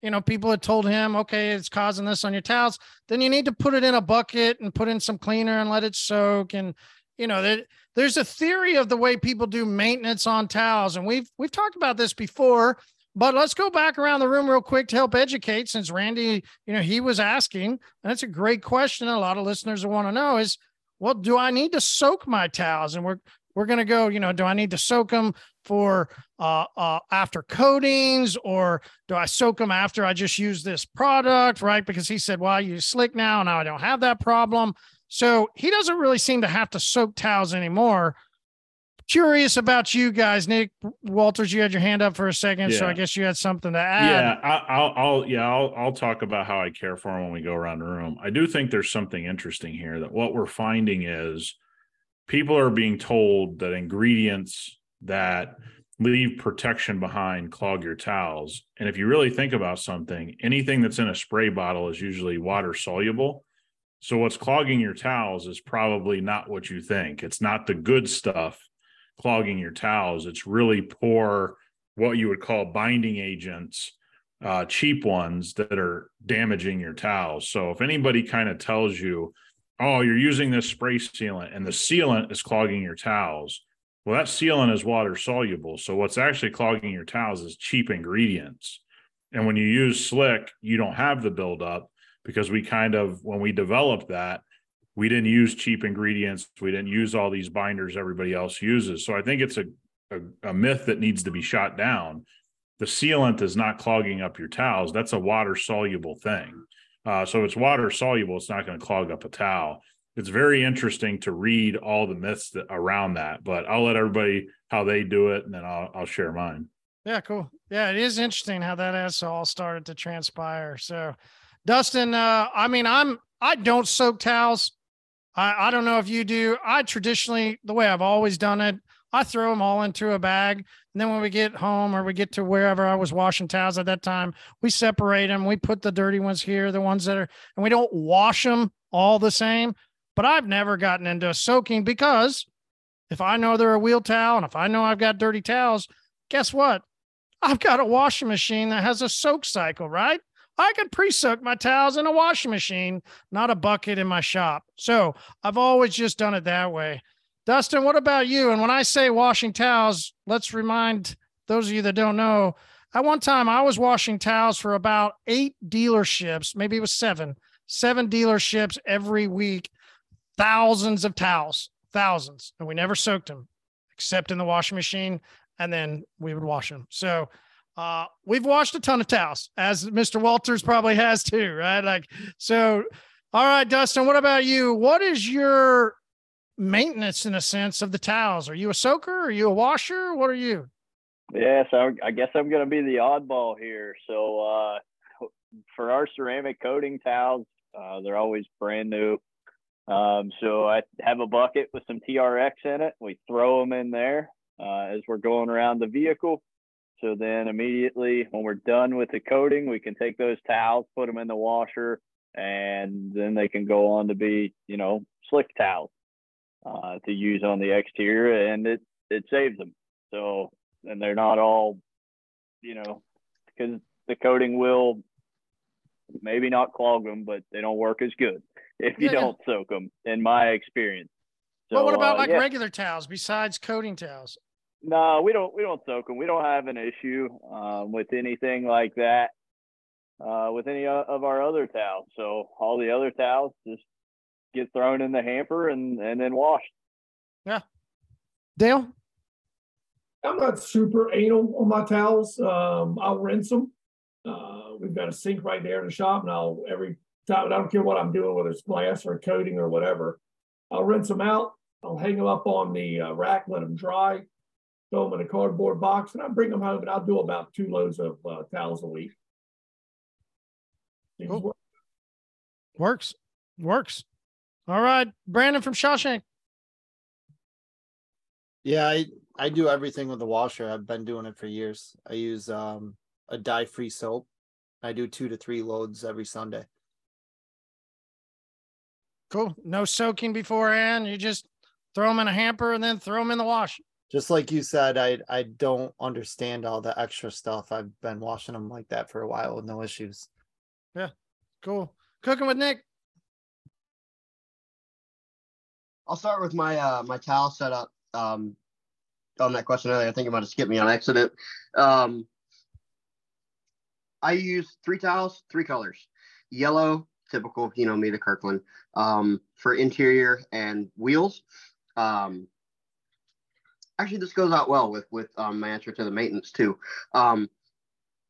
you know, people had told him, okay, it's causing this on your towels. Then you need to put it in a bucket and put in some cleaner and let it soak. And, you know, there's a theory of the way people do maintenance on towels. And we've we've talked about this before. But let's go back around the room real quick to help educate since Randy, you know, he was asking, and that's a great question. A lot of listeners want to know is, well, do I need to soak my towels? And we're we're gonna go, you know, do I need to soak them for uh, uh after coatings or do I soak them after I just use this product, right? Because he said, well, I use slick now and now I don't have that problem. So he doesn't really seem to have to soak towels anymore curious about you guys, Nick Walters. You had your hand up for a second, so I guess you had something to add. Yeah, I, I'll, I'll, yeah, I'll, I'll talk about how I care for them when we go around the room. I do think there's something interesting here that what we're finding is people are being told that ingredients that leave protection behind clog your towels. And if you really think about something, anything that's in a spray bottle is usually water soluble. So what's clogging your towels is probably not what you think. It's not the good stuff clogging your towels. It's really poor, what you would call binding agents, uh, cheap ones that are damaging your towels. So if anybody kind of tells you, oh, you're using this spray sealant and the sealant is clogging your towels, well, that sealant is water soluble. So what's actually clogging your towels is cheap ingredients. And when you use slick, you don't have the buildup because we kind of, when we developed that, we didn't use cheap ingredients. We didn't use all these binders everybody else uses. So I think it's a, a, a myth that needs to be shot down. The sealant is not clogging up your towels. That's a water soluble thing. Uh, so it's water soluble. It's not going to clog up a towel. It's very interesting to read all the myths that, around that, but I'll let everybody how they do it, and then I'll I'll share mine. Yeah, cool. Yeah, it is interesting how that has all started to transpire. So, Dustin, uh, I mean, I'm I don't soak towels. I, I don't know if you do. I traditionally, the way I've always done it, I throw them all into a bag. And then when we get home or we get to wherever I was washing towels at that time, we separate them. We put the dirty ones here, the ones that are, and we don't wash them all the same. But I've never gotten into soaking because if I know they're a wheel towel and if I know I've got dirty towels, guess what? I've got a washing machine that has a soak cycle, right? I could pre-soak my towels in a washing machine, not a bucket in my shop. So I've always just done it that way. Dustin, what about you? And when I say washing towels, let's remind those of you that don't know. At one time, I was washing towels for about eight dealerships, maybe it was seven, seven dealerships every week, thousands of towels, thousands. And we never soaked them except in the washing machine. And then we would wash them. So uh, we've washed a ton of towels, as Mr. Walters probably has too, right? Like, so, all right, Dustin, what about you? What is your maintenance in a sense of the towels? Are you a soaker? Are you a washer? What are you? Yes, I, I guess I'm going to be the oddball here. So, uh, for our ceramic coating towels, uh, they're always brand new. Um, so I have a bucket with some TRX in it. We throw them in there uh, as we're going around the vehicle. So then immediately when we're done with the coating, we can take those towels, put them in the washer, and then they can go on to be, you know, slick towels uh, to use on the exterior, and it it saves them. So and they're not all, you know, because the coating will maybe not clog them, but they don't work as good if you yeah, don't yeah. soak them, in my experience. So, well, what about uh, like yeah. regular towels besides coating towels? No, we don't. We don't soak them. We don't have an issue um, with anything like that uh, with any of our other towels. So all the other towels just get thrown in the hamper and and then washed. Yeah, Dale. I'm not super anal on my towels. Um, I'll rinse them. Uh, we've got a sink right there in the shop, and I'll every time. I don't care what I'm doing, whether it's glass or coating or whatever. I'll rinse them out. I'll hang them up on the uh, rack, let them dry throw them in a cardboard box, and I bring them home, and I'll do about two loads of uh, towels a week. Cool. Works, works. All right, Brandon from Shawshank. Yeah, I I do everything with the washer. I've been doing it for years. I use um a dye-free soap. I do two to three loads every Sunday. Cool. No soaking beforehand. You just throw them in a hamper and then throw them in the wash just like you said, I I don't understand all the extra stuff. I've been washing them like that for a while with no issues. Yeah, cool. Cooking with Nick. I'll start with my uh my towel setup. Um, on that question earlier, I think it might have skipped me on accident. Um, I use three towels, three colors: yellow, typical, you know me, the Kirkland, um, for interior and wheels. Um, actually this goes out well with with um, my answer to the maintenance too. Um,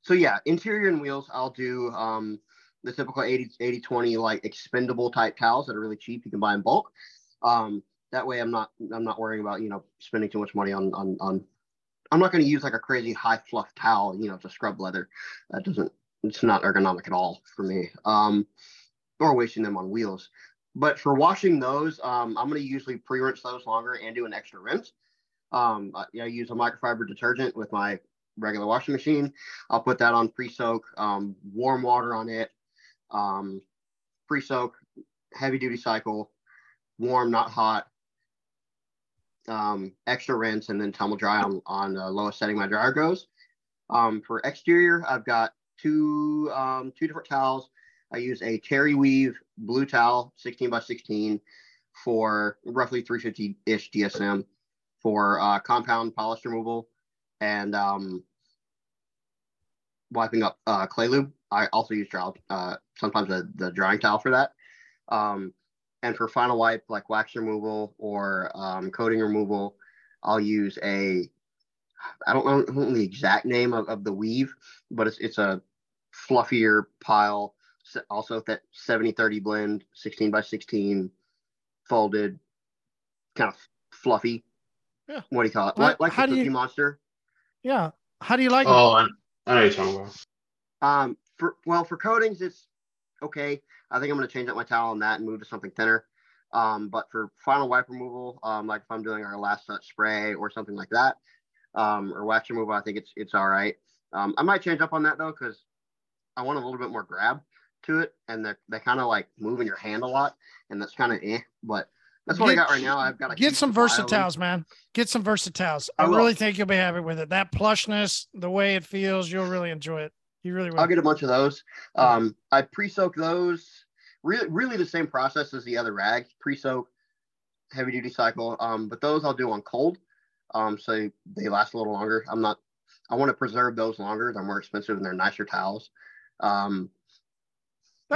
so yeah, interior and wheels, I'll do um, the typical 80, 80 20 like expendable type towels that are really cheap. You can buy in bulk. Um, that way I'm not I'm not worrying about you know spending too much money on on on. I'm not going to use like a crazy high fluff towel, you know, to scrub leather. That doesn't it's not ergonomic at all for me. Um, or wasting them on wheels. But for washing those, um, I'm going to usually pre-rinse those longer and do an extra rinse. Um, I, I, use a microfiber detergent with my regular washing machine. I'll put that on pre-soak, um, warm water on it, um, pre-soak, heavy duty cycle, warm, not hot, um, extra rinse, and then tumble dry on, on the lowest setting my dryer goes. Um, for exterior, I've got two, two different towels. I use a Terry Weave blue towel, 16 by 16 for roughly 350-ish GSM for uh, compound polish removal and um, wiping up uh, clay lube. I also use dry, uh, sometimes the, the drying towel for that. Um, and for final wipe, like wax removal or um, coating removal, I'll use a, I don't know, don't know the exact name of, of the weave, but it's, it's a fluffier pile. S- Also that 70 30 blend, 16 by 16, folded, kind of fluffy. Yeah. What do you call it? Well, Like, like how the do you- Monster. Yeah. How do you like it? Oh, I, I know you're talking about. Um, for well, for coatings, it's okay. I think I'm going to change up my towel on that and move to something thinner. Um, but for final wipe removal, um, like if I'm doing our last touch spray or something like that, um, or wax removal, I think it's it's all right. Um, I might change up on that though because I want a little bit more grab to it, and they they kind of like move in your hand a lot, and that's kind of eh. But that's what I got right now. I've got a Get some supply of them. versatiles, man. Get some versatiles. I, I really think you'll be happy with it. That plushness, the way it feels, you'll really enjoy it. You really will. I'll get a bunch of those. Um, I pre-soak those. Really, really the same process as the other rags. Pre-soak, heavy duty cycle. Um, but those I'll do on cold. Um, so they last a little longer. I'm not. I want to preserve those longer. They're more expensive and they're nicer towels. Um,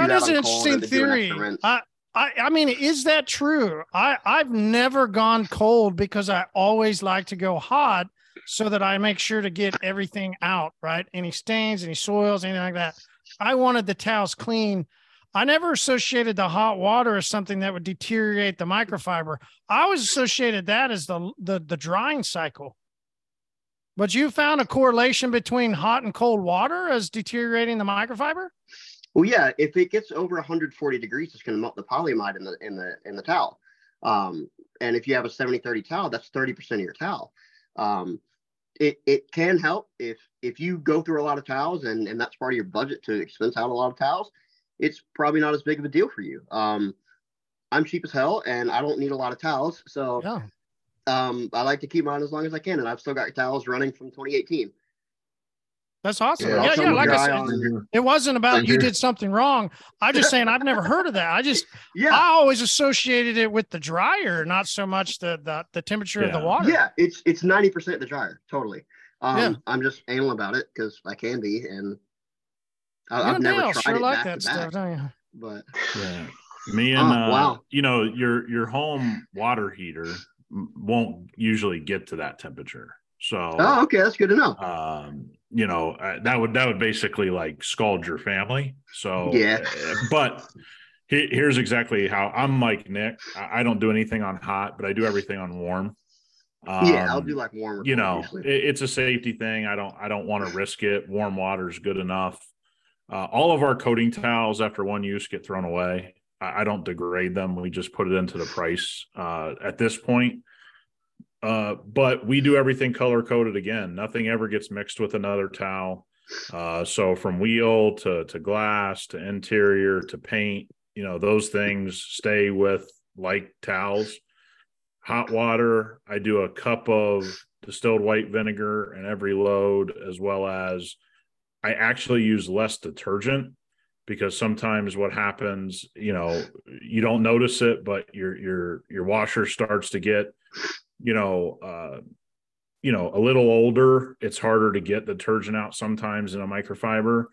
that is an interesting theory. I, I, I mean, is that true? I, I've never gone cold because I always like to go hot so that I make sure to get everything out, right? Any stains, any soils, anything like that. I wanted the towels clean. I never associated the hot water as something that would deteriorate the microfiber. I always associated that as the, the, the drying cycle. But you found a correlation between hot and cold water as deteriorating the microfiber? Well, yeah, if it gets over 140 degrees, it's going to melt the polyamide in the in the in the towel. Um, and if you have a 70-30 towel, that's 30% of your towel. Um, it, it can help if if you go through a lot of towels and, and that's part of your budget to expense out a lot of towels, it's probably not as big of a deal for you. Um, I'm cheap as hell and I don't need a lot of towels. So Yeah. um, I like to keep mine as long as I can. And I've still got towels running from 2018. That's awesome. Yeah, Yeah, yeah. Like I said, it wasn't about you did something wrong. I'm just saying I've never heard of that. I just Yeah. I always associated it with the dryer, not so much the the, the temperature of the water. Yeah, it's it's ninety percent the dryer, totally. Um, Yeah. I'm just anal about it because I can be, and I, I've never Dale tried sure it like back that to stuff, back, don't you? but Yeah. Me and Oh, uh, wow. you know your your home water heater won't usually get to that temperature. So oh, okay, that's good to know. um you know uh, that would that would basically like scald your family. So Yeah. uh, but he, here's exactly how i'm like nick. I, I don't do anything on hot but i do everything on warm. Um, yeah, I'll do like warm. you know it- it's a safety thing. I don't i don't want to risk it. Warm water is good enough. Uh, all of our coating towels after one use get thrown away. I, I don't degrade them. We just put it into the price uh, at this point uh, but we do everything color coded again. Nothing ever gets mixed with another towel. Uh, so from wheel to to glass to interior to paint, you know, those things stay with like towels. Hot water, I do a cup of distilled white vinegar in every load, as well as I actually use less detergent because sometimes what happens, you know, you don't notice it, but your your your washer starts to get you know, uh, you know, a little older, it's harder to get the detergent out sometimes in a microfiber.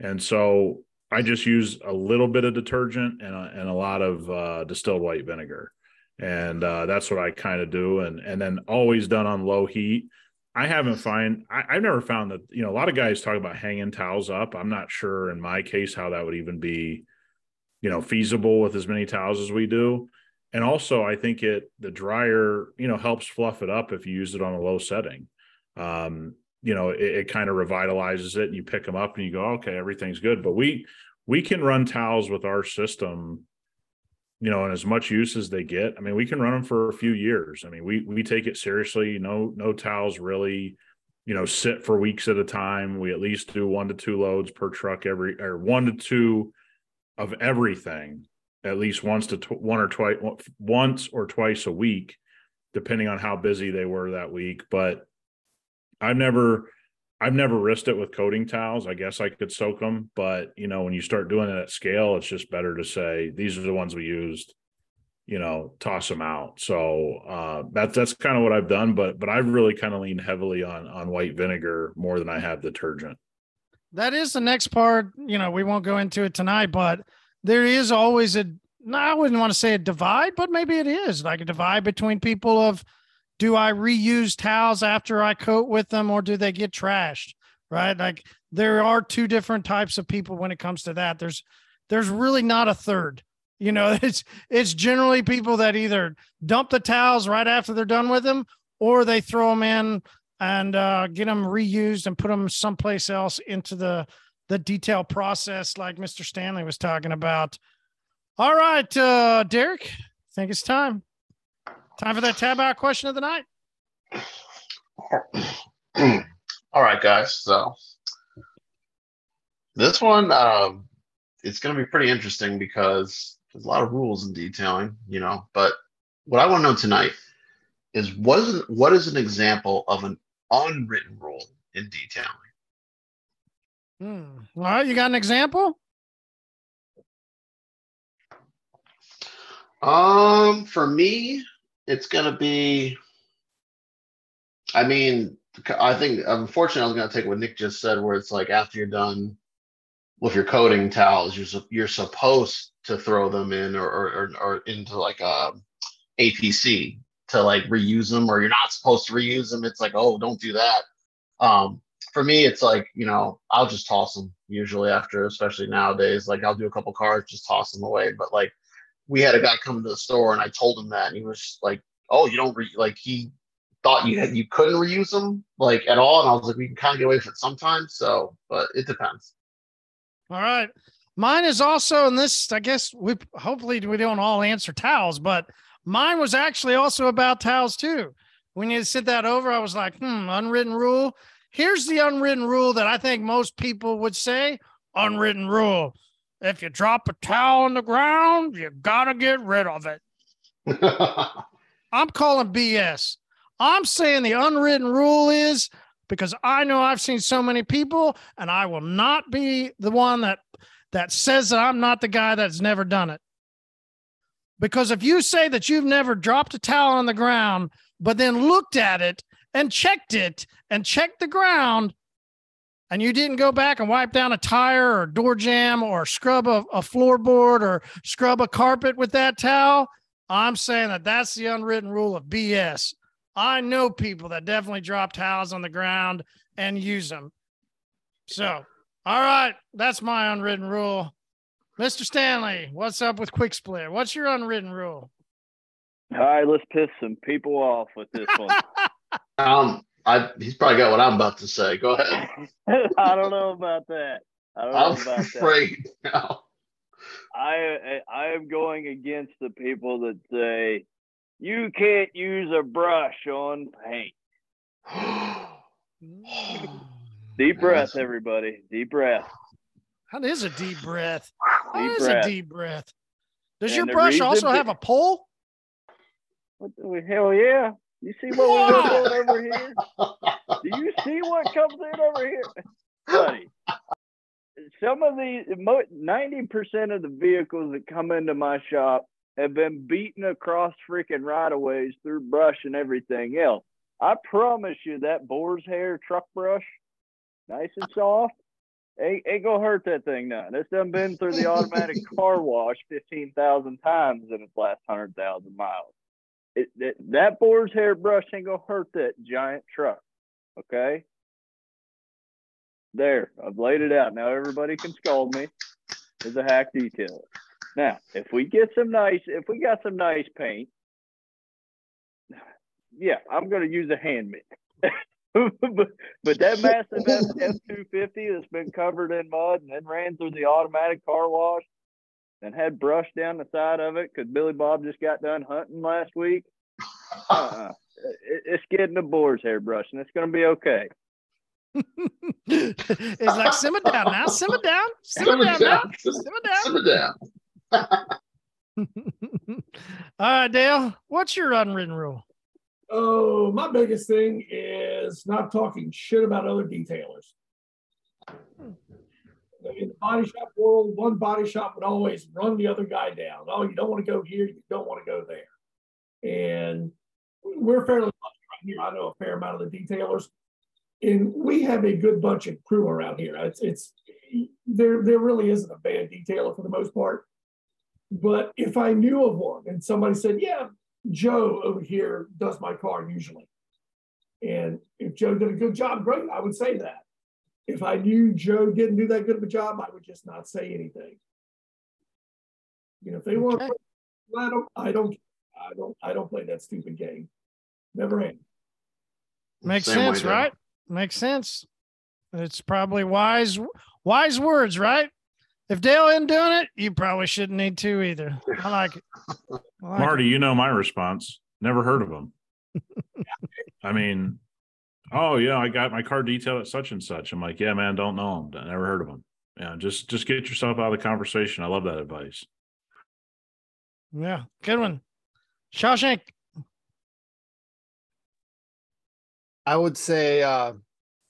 And so I just use a little bit of detergent and a, and a lot of uh, distilled white vinegar. And uh, that's what I kind of do. And, and then always done on low heat. I haven't find I, I've never found that, you know, a lot of guys talk about hanging towels up. I'm not sure in my case how that would even be, you know, feasible with as many towels as we do and also i think it the dryer you know helps fluff it up if you use it on a low setting. Um you know it, it kind of revitalizes it and you pick them up and you go okay everything's good. But we we can run towels with our system you know and as much use as they get. I mean we can run them for a few years. I mean we we take it seriously. No no towels really you know sit for weeks at a time. We at least do one to two loads per truck every or one to two of everything at least once to tw- one or twice once or twice a week depending on how busy they were that week. But i've never i've never risked it with coating towels. I guess i could soak them but you know when you start doing it at scale it's just better to say these are the ones we used you know toss them out. So uh that's that's kind of what i've done but but i've really kind of leaned heavily on on white vinegar more than i have detergent. That is the next part. You know, we won't go into it tonight, but there is always a. No, I wouldn't want to say a divide, but maybe it is like a divide between people of, do I reuse towels after I coat with them, or do they get trashed? Right, like there are two different types of people when it comes to that. There's, there's really not a third. You know, it's it's generally people that either dump the towels right after they're done with them, or they throw them in and uh, get them reused and put them someplace else into the the detail process, like Mr. Stanley was talking about. All right, uh, Derek, I think it's time. Time for that tab out question of the night. All right, guys. So this one, um, it's going to be pretty interesting because there's a lot of rules in detailing, you know. But what I want to know tonight is what is what is an example of an unwritten rule in detailing? Hmm. All right, you got an example? Um, for me, it's gonna be. I mean, I think unfortunately, I was gonna take what Nick just said, where it's like after you're done with your coating towels, you're you're supposed to throw them in or or, or into like a APC to like reuse them, or you're not supposed to reuse them. It's like, oh, don't do that. Um, for me, it's like you know, I'll just toss them usually after, especially nowadays. Like I'll do a couple cars, just toss them away. But like we had a guy come to the store and I told him that, and he was like, "Oh, you don't re-, like he thought you had, you couldn't reuse them like at all." And I was like, "We can kind of get away with it sometimes." So, but it depends. All right, mine is also, in this I guess we hopefully we don't all answer towels, but mine was actually also about towels too. When you said that over, I was like, "Hmm, unwritten rule." Here's the unwritten rule that I think most people would say: unwritten rule if you drop a towel on the ground, you gotta get rid of it. I'm calling BS. I'm saying the unwritten rule is because I know I've seen so many people, and I will not be the one that that says that I'm not the guy that's never done it. Because if you say that you've never dropped a towel on the ground, but then looked at it and checked it and checked the ground, and you didn't go back and wipe down a tire or door jamb or scrub a, a floorboard or scrub a carpet with that towel, I'm saying that that's the unwritten rule of BS. I know people that definitely drop towels on the ground and use them. So, all right, that's my unwritten rule. Mr. Stanley, what's up with Quick Split? What's your unwritten rule? All right, let's piss some people off with this one. um, I he's probably got what I'm about to say. Go ahead. I don't know about that. I don't I'm know about afraid that. now. I I am going against the people that say you can't use a brush on paint. deep breath, everybody. Deep breath. That is a deep breath. That Deep is a deep breath. Does And your brush also that- have a pole? What the hell yeah. You see what we got going over here? Do you see what comes in over here? Buddy. Some of the ninety percent of the vehicles that come into my shop have been beaten across freaking right of ways through brush and everything else. I promise you that boar's hair truck brush, nice and soft, ain't, ain't gonna hurt that thing none. It's done been through the automatic car wash fifteen thousand times in its last hundred thousand miles. It, it, that boar's hair brush ain't gonna hurt that giant truck. Okay. There, I've laid it out. Now everybody can scold me as a hack detailer. Now, if we get some nice, if we got some nice paint, yeah, I'm gonna use a hand mitt. but, but that massive F two fifty that's been covered in mud and then ran through the automatic car wash and had brush down the side of it because Billy Bob just got done hunting last week. Uh-uh. It, it's getting a boar's hair brush and it's going to be okay. it's like simmer down now, simmer down, simmer, Simmer down, now, simmer down. Simmer down. All right, Dale, what's your unwritten rule? Oh, my biggest thing is not talking shit about other detailers. Hmm. In the body shop world, one body shop would always run the other guy down. Oh, you don't want to go here, you don't want to go there. And we're fairly lucky right here. I know a fair amount of the detailers. And we have a good bunch of crew around here. It's, it's there, there really isn't a bad detailer for the most part. But if I knew of one and somebody said, yeah, Joe over here does my car usually. And if Joe did a good job, great, I would say that. If I knew Joe didn't do that good of a job, I would just not say anything. You know, if they want Okay. I don't, I don't, I don't, I don't play that stupid game. Never have. Makes Same sense, right? Makes sense. It's probably wise, wise words, right? If Dale isn't doing it, you probably shouldn't need to either. I like it. I like it. Marty, you know my response. Never heard of them. I mean, oh yeah, I got my car detailed at such and such. I'm like, yeah, man, don't know them. Never heard of them. Yeah, just just get yourself out of the conversation. I love that advice. Yeah, good one. Shawshank. I would say uh,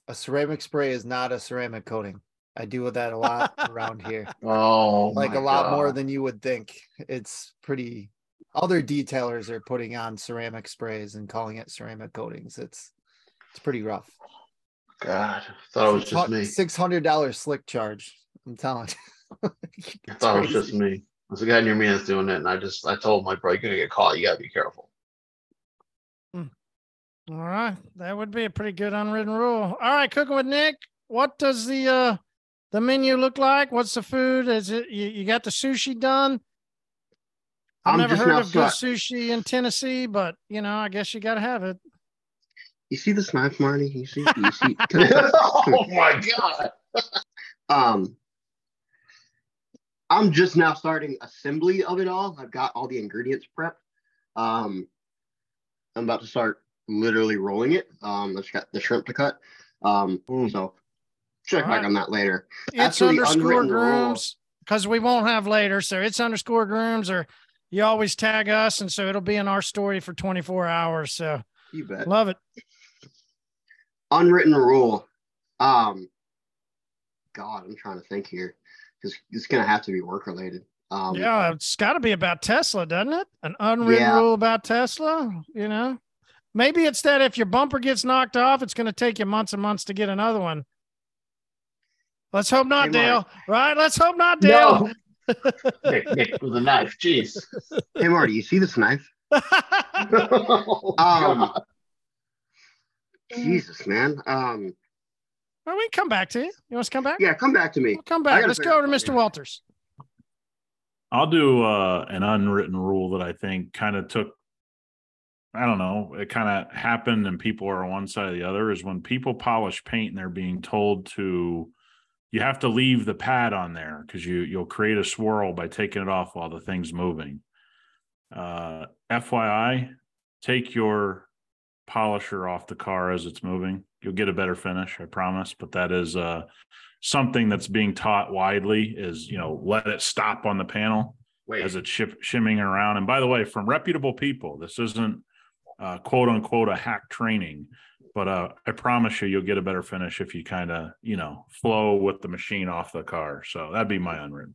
a ceramic spray is not a ceramic coating. I deal with that a lot around here. Oh, Like a lot more than you would think. It's pretty. Other detailers are putting on ceramic sprays and calling it ceramic coatings. It's it's pretty rough. God, I thought it was just me. Six hundred dollars slick charge. I'm telling you. I thought it was just crazy. me. There's a guy near me that's doing it, and I just I told him like, bro, you're gonna get caught. You gotta be careful. All right, that would be a pretty good unwritten rule. All right, cooking with Nick. What does the uh the menu look like? What's the food? Is it you, you got the sushi done? I've I'm never heard of good sushi in Tennessee, but you know, I guess you got to have it. You see this knife, Marty? You see? You see? oh my god. um, I'm just now starting assembly of it all. I've got all the ingredients prepped. Um, I'm about to start literally rolling it. Um, I've got the shrimp to cut. Um, so check All back right. on that later. It's for underscore grooms because we won't have later. So it's underscore grooms, or you always tag us, and so it'll be in our story for 24 hours. So You bet. love it. Unwritten rule. Um, God, I'm trying to think here because it's gonna have to be work related. Um, yeah, it's got to be about Tesla, doesn't it? An unwritten Yeah. rule about Tesla, you know? Maybe it's that if your bumper gets knocked off, it's going to take you months and months to get another one. Let's hope not, Hey, Dale. Mark. Right? Let's hope not, Dale. Nick, Nick with a knife. Jeez. Hey Marty, you see this knife? Um, God. Jesus, man. Um, well, we can come back to you. You want us to come back? yeah, come back to me. We'll come back. Let's go out to Mr. Walters. I'll do uh, an unwritten rule that I think kind of took. I don't know. It kind of happened, and people are on one side or the other. Is when people polish paint and they're being told to, you have to leave the pad on there because you you'll create a swirl by taking it off while the thing's moving. Uh, FYI, take your polisher off the car as it's moving. You'll get a better finish, I promise. But that is uh, something that's being taught widely. Is you know let it stop on the panel Wait. as it's ship, shimming around. And by the way, from reputable people, this isn't uh, quote unquote a hack training, but uh, I promise you, you'll get a better finish if you kind of you know flow with the machine off the car. So that'd be my unwritten.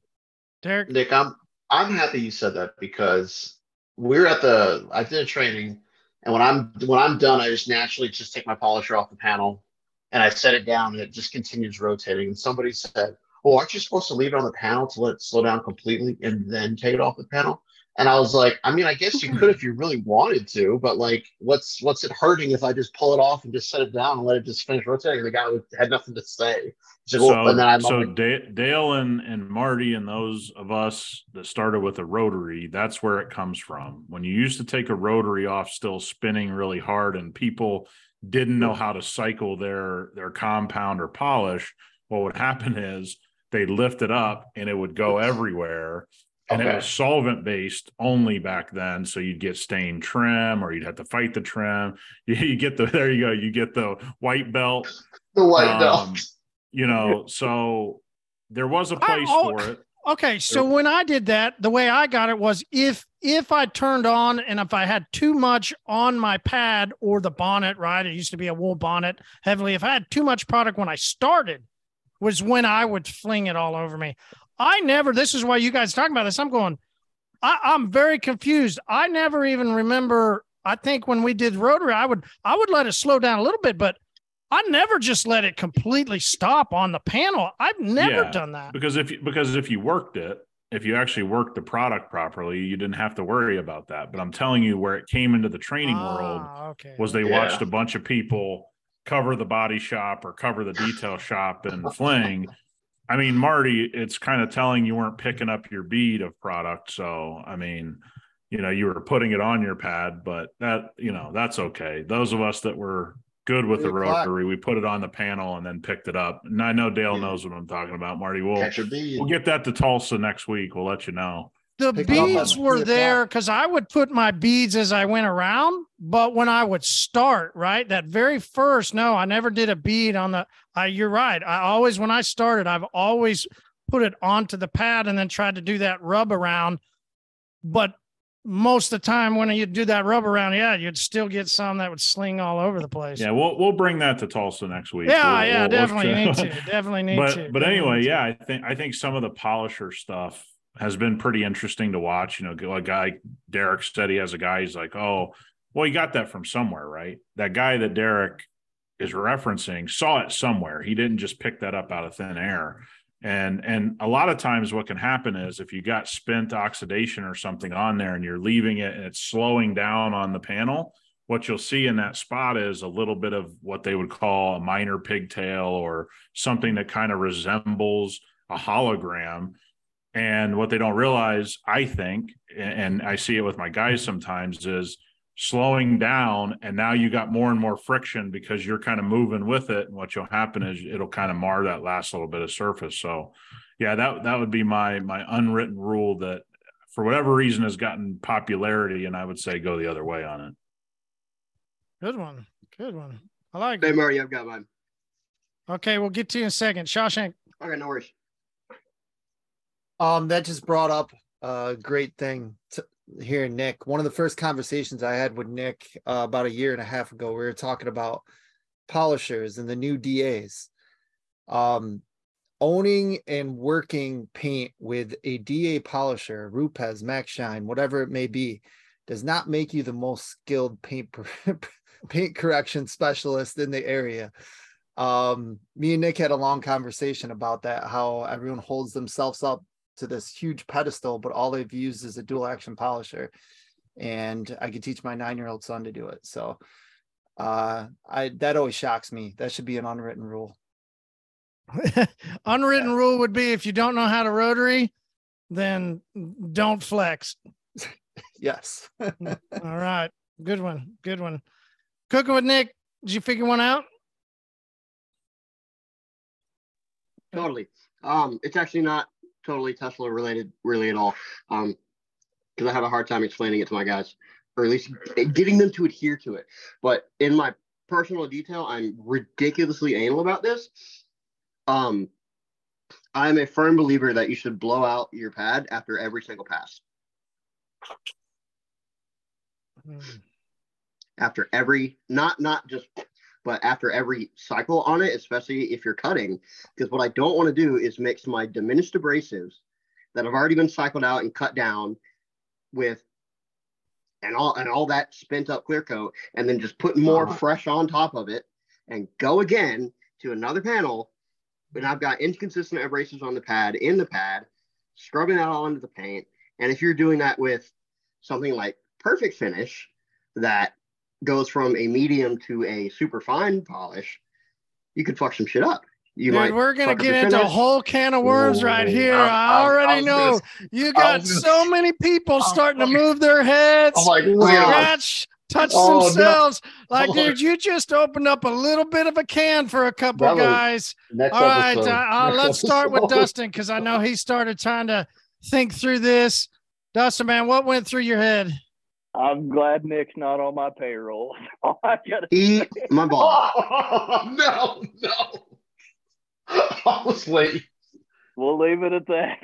Derek. Nick, I'm I'm happy you said that because we're at the I did a training and when I'm when I'm done, I just naturally just take my polisher off the panel and I set it down and it just continues rotating. And somebody said, Oh, aren't you supposed to leave it on the panel to let it slow down completely and then take it off the panel? And I was like, I mean, I guess you could hmm. if you really wanted to, but like, what's what's it hurting if I just pull it off and just set it down and let it just finish rotating? The guy had nothing to say. Well, oh, So, and then I'm so like, Da- Dale and, and Marty and those of us that started with a rotary, that's where it comes from. When you used to take a rotary off still spinning really hard and people didn't know how to cycle their their compound or polish, what would happen is they'd lift it up and it would go everywhere. And it was solvent based only back then. So you'd get stained trim or you'd have to fight the trim. You, you get the there you go, you get the white belt the white um, belt. you know so there was a place oh, for it Okay, so when I did that, the way I got it was if if I turned on and if I had too much on my pad or the bonnet, right? It used to be a wool bonnet heavily. If I had too much product when I started, was when I would fling it all over me. I never. This is why you guys talking about this. I'm going. I, I'm very confused. I never even remember. I think when we did rotary, I would I would let it slow down a little bit, but I never just let it completely stop on the panel. I've never Yeah, done that. because if you because if you worked it, if you actually worked the product properly, you didn't have to worry about that. But I'm telling you, where it came into the training world Ah, okay. was they Yeah. watched a bunch of people cover the body shop or cover the detail shop and fling. I mean, Marty, it's kind of telling you weren't picking up your bead of product. So, I mean, you know, you were putting it on your pad, but that, you know, that's okay. Those of us that were good with Eight the o'clock. rotary, we put it on the panel and then picked it up. And I know Dale Yeah. knows what I'm talking about, Marty. We'll Catch your bead. we'll get that to Tulsa next week. We'll let you know. the Pick it up at beads were there because I would put my beads as I went around, but when I would start, right, that very first, no, I never did a bead on the. I, you're right. I always, when I started, I've always put it onto the pad and then tried to do that rub around. But most of the time, when you do that rub around, yeah, you'd still get some that would sling all over the place. Yeah, we'll we'll bring that to Tulsa next week. yeah, We'll- yeah, we'll- we'll definitely need to. Definitely need but to. but definitely anyway, yeah, I think I think some of the polisher stuff has been pretty interesting to watch. You know, a guy Derek said, he has a guy. He's like, oh, well, he got that from somewhere, right? That guy that Derek is referencing saw it somewhere. He didn't just pick that up out of thin air. And and a lot of times, what can happen is if you got spent oxidation or something on there, and you're leaving it and it's slowing down on the panel, what you'll see in that spot is a little bit of what they would call a minor pigtail or something that kind of resembles a hologram. And what they don't realize, I think, and I see it with my guys sometimes, is slowing down. And now you got more and more friction because you're kind of moving with it. And what will happen is it'll kind of mar that last little bit of surface. So, yeah, that that would be my my unwritten rule that for whatever reason has gotten popularity, and I would say go the other way on it. Good one. Good one. I like Hey, it. Marty, I've got mine. Okay, we'll get to you in a second. Shawshank. Okay, no worries. Um, that just brought up a great thing to hear Nick. One of the first conversations I had with Nick uh, about a year and a half ago, we were talking about polishers and the new DAs. Um, owning and working paint with a DA polisher, Rupes, Max Shine, whatever it may be, does not make you the most skilled paint paint correction specialist in the area um me and nick had a long conversation about that how everyone holds themselves up to this huge pedestal but all they've used is a dual action polisher and i could teach my nine year old son to do it so uh i that always shocks me that should be an unwritten rule Unwritten rule would be if you don't know how to rotary, then don't flex. yes All right. Good one. Good one. Cooking with Nick. Did you figure one out? Totally. Um, it's actually not totally Tesla related, really at all. Um, because I have a hard time explaining it to my guys, or at least getting them to adhere to it. But in my personal detail, I'm ridiculously anal about this. Um, I'm a firm believer that you should blow out your pad after every single pass. Hmm. after every not not just but after every cycle on it especially if you're cutting because what i don't want to do is mix my diminished abrasives that have already been cycled out and cut down with and all and all that spent up clear coat and then just put more Uh-huh. fresh on top of it and go again to another panel and i've got inconsistent abrasives on the pad in the pad scrubbing that all into the paint and if you're doing that with something like perfect finish that goes from a medium to a super fine polish, you could fuck some shit up. You Dude, might. we're gonna get into a whole can of worms right here. I- I, I- I already was know gonna- you got was gonna- so many people I'm starting to move their heads, I'm like, scratch, touch Oh, no. themselves. Like, Oh. dude, you just opened up a little bit of a can for a couple Brother, guys. Next All right, episode. uh, uh, let's start with. Dustin because I know he started trying to think through this. Dustin, man, what went through your head? I'm glad Nick's not on my payroll. All I gotta Eat my ball. Oh, no, no. I was waiting. we'll leave it at that.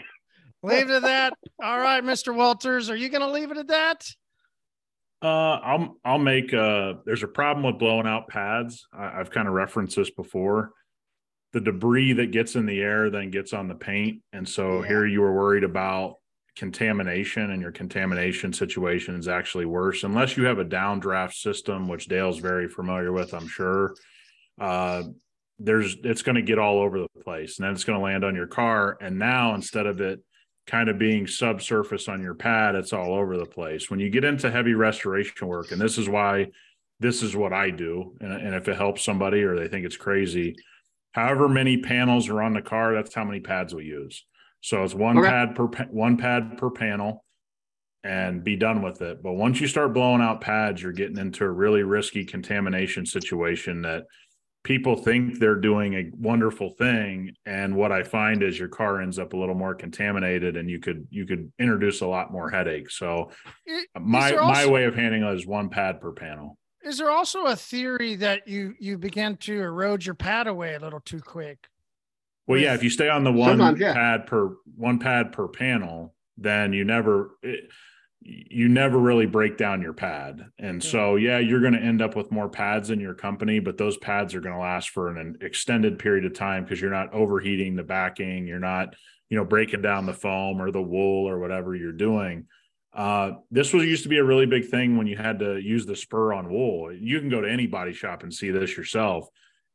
Leave it at that. All right, Mr. Walters, are you going to leave it at that? Uh, I'll I'll make uh There's a problem with blowing out pads. I, I've kind of referenced this before. The debris that gets in the air then gets on the paint, and so Yeah. here you were worried about contamination, and your contamination situation is actually worse unless you have a downdraft system, which Dale's very familiar with, I'm sure. uh, there's it's going to get all over the place, and then it's going to land on your car. And now instead of it kind of being subsurface on your pad, it's all over the place. When you get into heavy restoration work, and this is why this is what I do, and, and if it helps somebody or they think it's crazy, however many panels are on the car, that's how many pads we use. So it's one Okay. pad per one pad per panel and be done with it. But once you start blowing out pads, you're getting into a really risky contamination situation that people think they're doing a wonderful thing and what I find is your car ends up a little more contaminated and you could you could introduce a lot more headaches. So my there my way of handling it is one pad per panel. Is there also a theory that you you begin to erode your pad away a little too quick? Well, yeah, if you stay on the one yeah. pad per one pad per panel, then you never it, you never really break down your pad. And Yeah. so, yeah, you're going to end up with more pads in your company, but those pads are going to last for an extended period of time because you're not overheating the backing, you're not, you know, breaking down the foam or the wool or whatever you're doing. Uh, this was used to be a really big thing when you had to use the spur on wool. You can go to any body shop and see this yourself,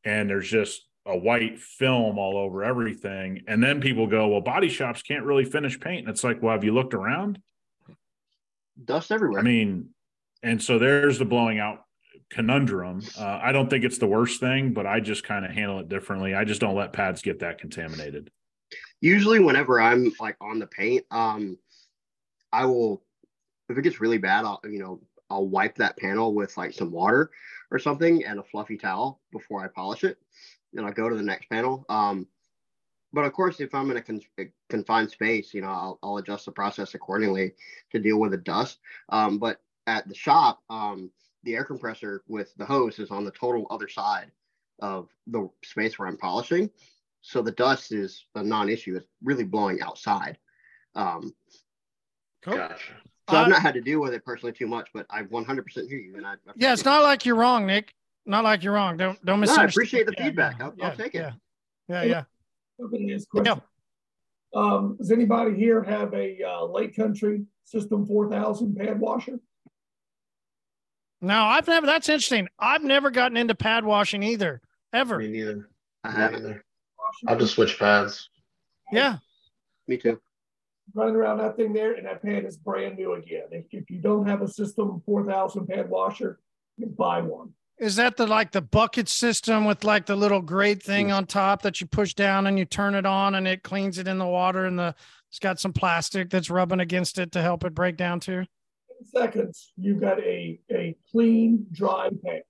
and there's just a white film all over everything. And then people go, "Well, body shops can't really finish paint." And it's like, "Well, have you looked around?" Dust everywhere. I mean, and so there's the blowing out conundrum. Uh, I don't think it's the worst thing, but I just kind of handle it differently. I just don't let pads get that contaminated. usually whenever I'm like on the paint, um, I will if it gets really bad, I'll you know I'll wipe that panel with like some water or something and a fluffy towel before I polish it, and I'll go to the next panel. Um, but of course, if I'm in a, con- a confined space, you know, I'll, I'll adjust the process accordingly to deal with the dust. Um, but at the shop, um, the air compressor with the hose is on the total other side of the space where I'm polishing so the dust is a non-issue. It's really blowing outside. Um, Cool. Gotcha. so I've not had to deal with it personally too much, but I 100% hear you. And I, I Yeah, it's not like you're wrong, Nick. Not like you're wrong. Don't don't No, I appreciate the Yeah, feedback. yeah, I'll- yeah, I'll take it. Yeah, yeah, yeah. Somebody asked Yeah. Um, does anybody here have a uh, Lake Country System 4000 pad washer? No, I've never. That's interesting. I've never gotten into pad washing either, ever. Me neither. I haven't. neither. I'll just switch pads. Yeah, Me too. Running around that thing there, and that pad is brand new again. If, if you don't have a System 4000 pad washer, you buy one. Is that the like the bucket system with like the little grate thing on top that you push down and you turn it on and it cleans it in the water and the it's got some plastic that's rubbing against it to help it break down too. In seconds, you've got a, a clean, dry pad.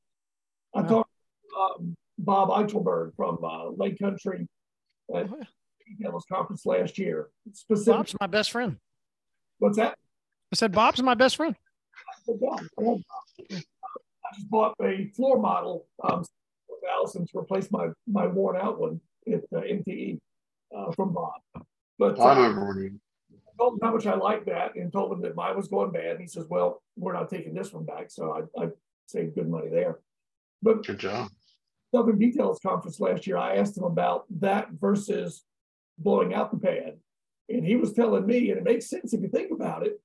I Wow. talked to um, Bob Eichelberg from uh, Lake Country at Oh, yeah. Details Conference last year. Specific, Bob's my best friend. what's that? I said Bob's my best friend. Just bought a floor model um, 4000 to replace my my worn out one at uh, MTE uh, from Bob. But I remember when you. I told him how much I liked that and told him that mine was going bad. And he says, "Well, we're not taking this one back," so I, I saved good money there. But Good job. Southern Details Conference last year, I asked him about that versus blowing out the pad, and he was telling me, and it makes sense if you think about it.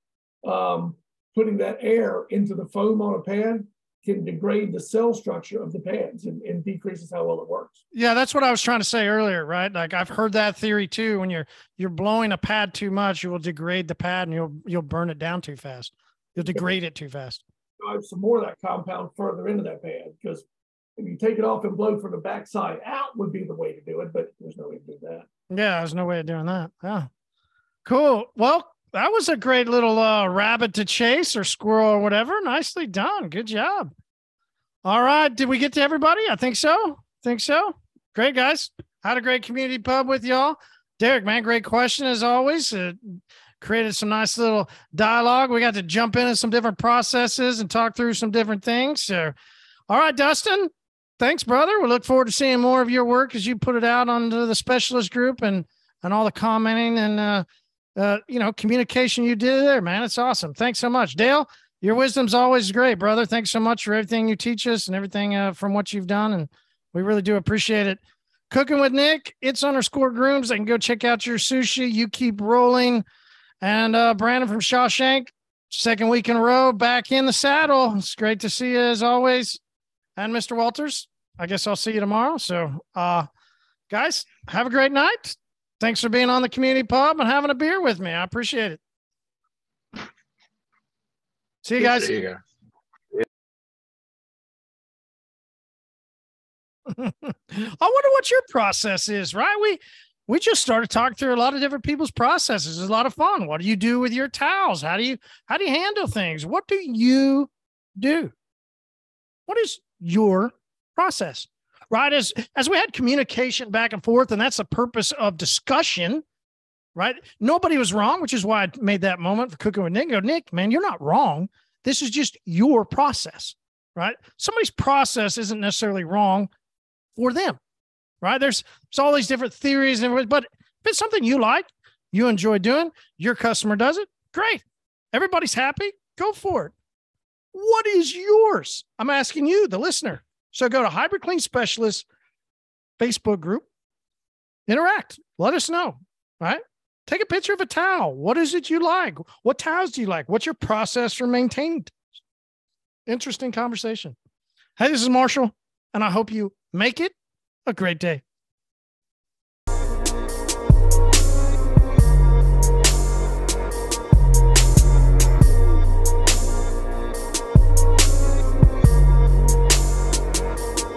Um, putting that air into the foam on a pad can degrade the cell structure of the pads and, and decreases how well it works. Yeah, that's what I was trying to say earlier, right? Like I've heard that theory too. When you're you're blowing a pad too much, you will degrade the pad and you'll you'll burn it down too fast. You'll degrade it too fast. drive some more of that compound further into that pad because if you take it off and blow from the backside out would be the way to do it, but there's no way to do that. Yeah, there's no way of doing that. Yeah. Cool. Well, that was a great little uh, rabbit to chase or squirrel or whatever. Nicely done. Good job. All right. Did we get to everybody? I think so. Think so. Great, guys. Had a great community pub with y'all. Derek, man, great question as always. Uh, created some nice little dialogue. We got to jump into some different processes and talk through some different things. So, all right, Dustin, thanks, brother. We look forward to seeing more of your work as you put it out onto the specialist group and and all the commenting and uh, uh, you know communication you did there, man. It's awesome. Thanks so much, Dale. Your wisdom's always great, brother. Thanks so much for everything you teach us and everything uh, from what you've done, and we really do appreciate it. Cooking with Nick, it's underscore grooms. I can go check out your sushi. You keep rolling. And uh, Brandon from Shawshank, second week in a row, back in the saddle. It's great to see you as always. And Mr. Walters, I guess I'll see you tomorrow. So, uh, guys, have a great night. Thanks for being on the community pub and having a beer with me. I appreciate it. See you guys. There you go. I wonder what your process is, right? We we just started talking through a lot of different people's processes. It's a lot of fun. What do you do with your towels? How do you how do you handle things? What do you do? What is your process? Right? As as we had communication back and forth, and that's the purpose of discussion, right? Nobody was wrong, which is why I made that moment for cooking with Nick. Go, Nick, man, you're not wrong. This is just your process, right? Somebody's process isn't necessarily wrong for them, right? There's there's all these different theories and but if it's something you like, you enjoy doing, your customer does it, great. Everybody's happy, go for it. What is yours? I'm asking you, the listener. So go to Hybrid Clean Specialist Facebook group, interact, let us know, right? Take a picture of a towel. What is it you like? What towels do you like? What's your process for maintaining? Interesting conversation. Hey, this is Marshall, and I hope you make it a great day.